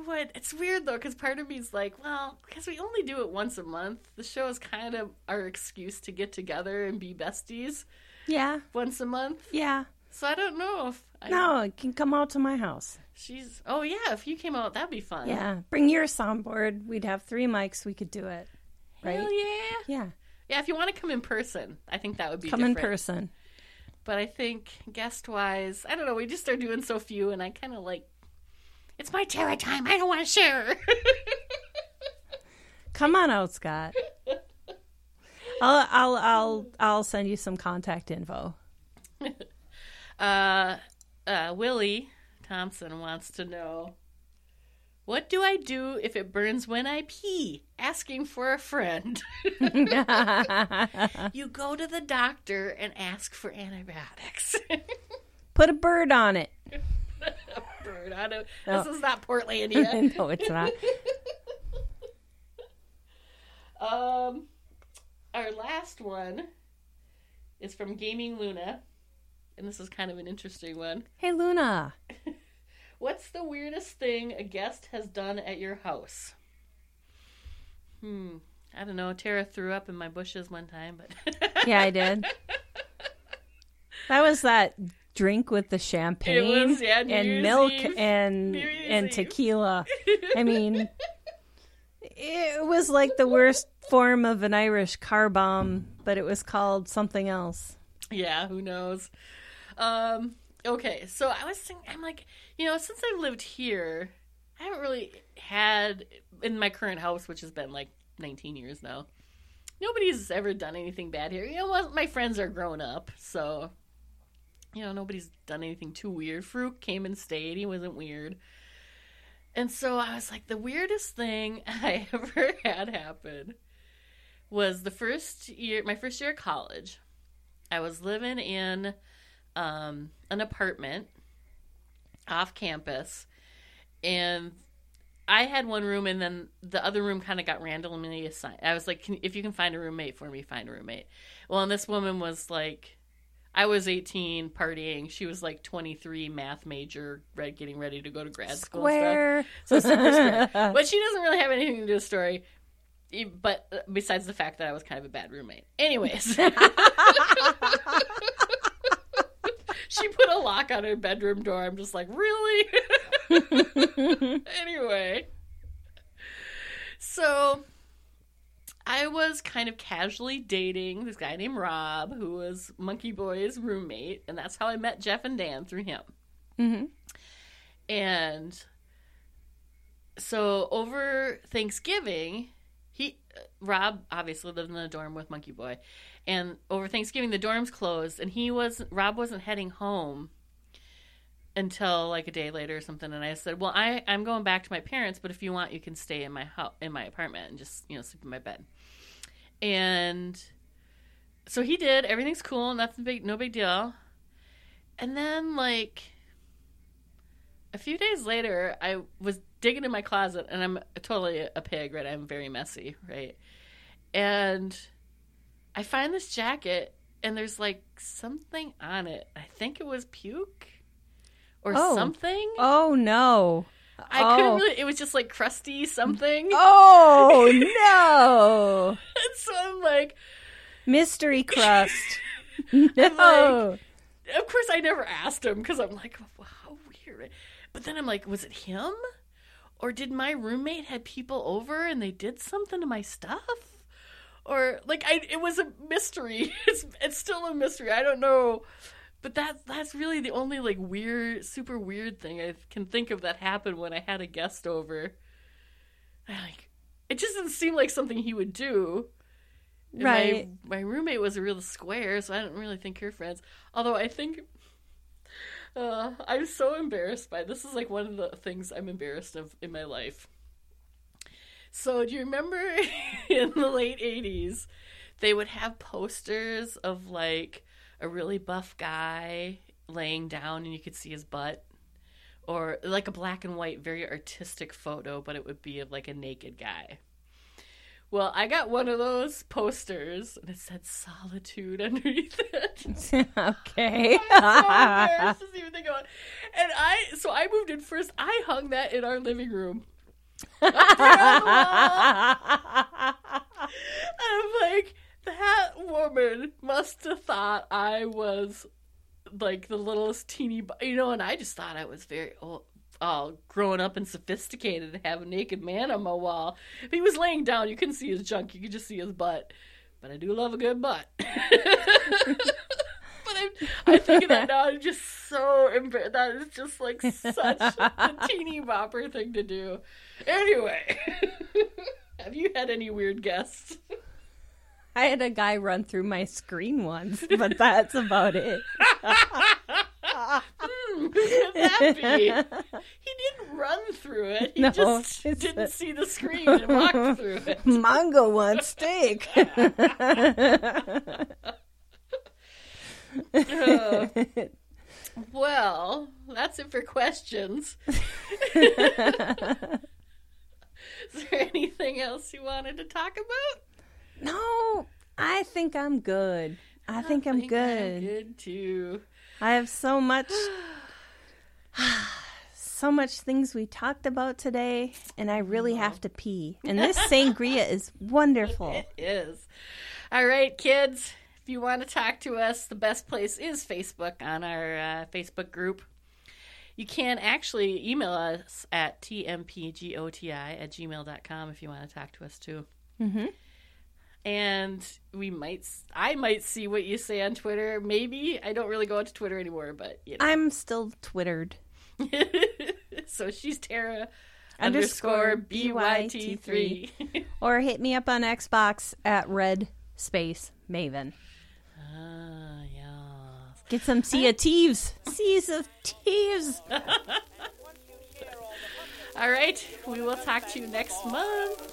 Would. It's weird though, because part of me is like, well, because we only do it once a month. The show is kind of our excuse to get together and be besties
Yeah,
once a month.
yeah.
So I don't know if I,
No, it can come out to my house.
she's. Oh yeah, if you came out, that'd be fun.
Yeah, bring your soundboard. We'd have three mics. We could do it. Right?
Hell yeah.
Yeah,
Yeah, if you want to come in person, I think that would be
come in person.
But I think guest wise, I don't know. We just are doing so few, and I kind of like. It's my Tara time. I don't want to share. [LAUGHS]
Come on out, Scott. I'll I'll I'll I'll send you some contact info. [LAUGHS]
uh, uh, Willie Thompson wants to know. What do I do if it burns when I pee? Asking for a friend. [LAUGHS] you go to the doctor and ask for antibiotics.
Put a bird on it. [LAUGHS]
Bird, I don't,
No.
This is not Portlandia. [LAUGHS]
no, it's not. [LAUGHS]
Um, our last one is from Gaming Luna, and this is kind of an interesting one.
Hey, Luna.
What's the weirdest thing a guest has done at your house? Hmm. I don't know. Tara threw up in my bushes one time, but
Yeah, I did. That was that drink with the champagne
was, yeah,
and milk
Eve.
and and
Eve.
tequila. [LAUGHS] I mean, it was like the worst form of an Irish car bomb, but it was called something else.
yeah, who knows? Um. Okay, so I was thinking, I'm like, you know, since I've lived here, I haven't really had in my current house, which has been like 19 years now. Nobody's ever done anything bad here. You know what? My friends are grown up, so you know nobody's done anything too weird. Fruit came and stayed. He wasn't weird. And so I was like, the weirdest thing [LAUGHS] I ever had happen was the first year, my first year of college. I was living in um, an apartment off campus, and I had one room, and then the other room kind of got randomly assigned. I was like, if you can find a roommate for me, find a roommate. Well, and this woman was like I was 18 partying. She was like 23 math major, right, getting ready to go to grad school.
Square.
So super square. [LAUGHS] But she doesn't really have anything to do with the story. But uh, besides the fact that I was kind of a bad roommate. Anyways. [LAUGHS] she put a lock on her bedroom door. I'm just like, really? [LAUGHS] anyway. So I was kind of casually dating this guy named Rob, who was Monkey Boy's roommate, and that's how I met Jeff and Dan through him.
Mhm.
And so over Thanksgiving, he Rob obviously lived in the dorm with Monkey Boy, and over Thanksgiving the dorms closed, and he was Rob wasn't heading home until like a day later or something. And I said, "Well, I I'm going back to my parents, but if you want, you can stay in my house in my apartment and just you know sleep in my bed." And so he did. Everything's cool. Nothing big. No big deal. And then like a few days later, I was digging in my closet, and I'm totally a pig, right? I'm very messy, right? And I find this jacket, and there's like something on it. I think it was puke or
Oh.
something.
Oh no.
I
oh.
couldn't really. It was just like crusty something.
Oh [LAUGHS] no.
And so I'm like,
Mystery [LAUGHS] crust. no.
of course, I never asked him because I'm like, wow, how weird. But then I'm like, was it him? Or did my roommate had people over and they did something to my stuff? Or like I it was a mystery. [LAUGHS] It's it's still a mystery. I don't know. But that that's really the only like weird super weird thing I can think of that happened when I had a guest over. I like it just didn't seem like something he would do. And my-
Right.
My, roommate was a real square, so I didn't really think you're friends. Although I think uh, I'm so embarrassed by this. Is like one of the things I'm embarrassed of in my life. So do you remember [LAUGHS] in the late '80s, they would have posters of like a really buff guy laying down, and you could see his butt, or like a black and white, very artistic photo, but it would be of like a naked guy. Well, I got one of those posters, and it said "solitude" [LAUGHS] underneath it. [LAUGHS]
okay. [LAUGHS]
I'm so embarrassed to even think about it. And I, so I moved in first. I hung that in our living room. Up there on the wall. And I'm like, that woman must have thought I was like the littlest teeny, bu- you know, and I just thought I was very old. All grown up and sophisticated and have a naked man on my wall. If he was laying down, you couldn't see his junk, you could just see his butt. But I do love a good butt. [LAUGHS] but I'm, I think of that now. I'm just so embarrassed. That is just like such a [LAUGHS] teeny bopper thing to do. Anyway, [LAUGHS] have you had any weird guests?
I had a guy run through my screen once, but that's about it.
Hmm, who could that be? He didn't run through it. He
No,
just didn't
a-
see the screen and walked through it. [LAUGHS]
Mongo wants steak.
Oh. [LAUGHS] Well, that's it for questions. [LAUGHS] Is there anything else you wanted to talk about?
No, I think I'm good. I think I'm
think
good.
good too.
I have so much [SIGHS] so much things we talked about today and I really have to pee. [LAUGHS] And this sangria is wonderful.
It is. All right, kids. If you want to talk to us, the best place is Facebook on our uh, Facebook group. You can actually email us at tmpgoti at gmail.com if you want to talk to us too.
Mhm.
And we might, i might see what you say on Twitter. Maybe I don't really go onto Twitter anymore, but you know.
I'm still twittered. [LAUGHS]
so she's Tara
Underscore
underscore byt3.
Or hit me up on Xbox at red space Maven.
ah, yeah.
Get some Sea of Thieves. Seas of Thieves. [LAUGHS]
All right, we will talk to you next month.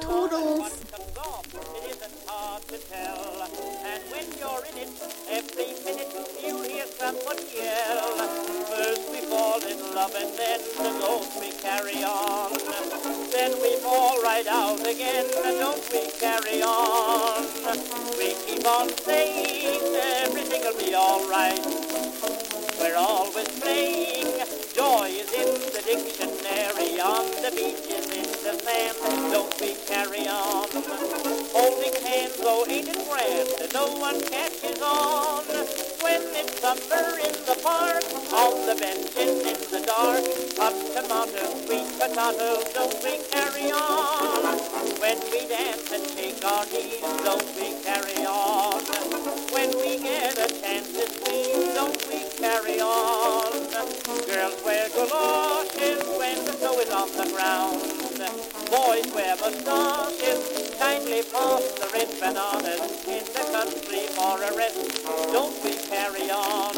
Toodles.
It isn't hard lot to tell. And when you're in it, every minute you hear someone yell. First we fall in love and then don't we carry on. Then we fall right out again, don't we carry on. We keep on saying everything'll be alright. We're always playing. Joy is in the dictionary. On the beaches in the sand. Don't we carry on? Holding hands, oh, ain't it grand? No one catches on. When it's summer in the park, on the benches in the dark, hot tomatoes, sweet potatoes, don't we carry on? When we dance and shake our knees, don't we carry on? When we get a chance to squeeze, don't we carry on? Girls wear galoshes when the snow is on the ground. Boys wear moustaches, kindly pass the red bananas in the country for a rest. Don't we carry on?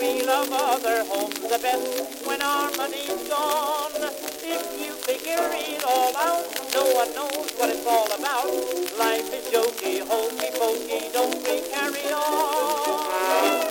We love other homes the best when our money's gone. If you figure it all out, no one knows what it's all about. Life is jokey, hokey pokey, don't we carry on?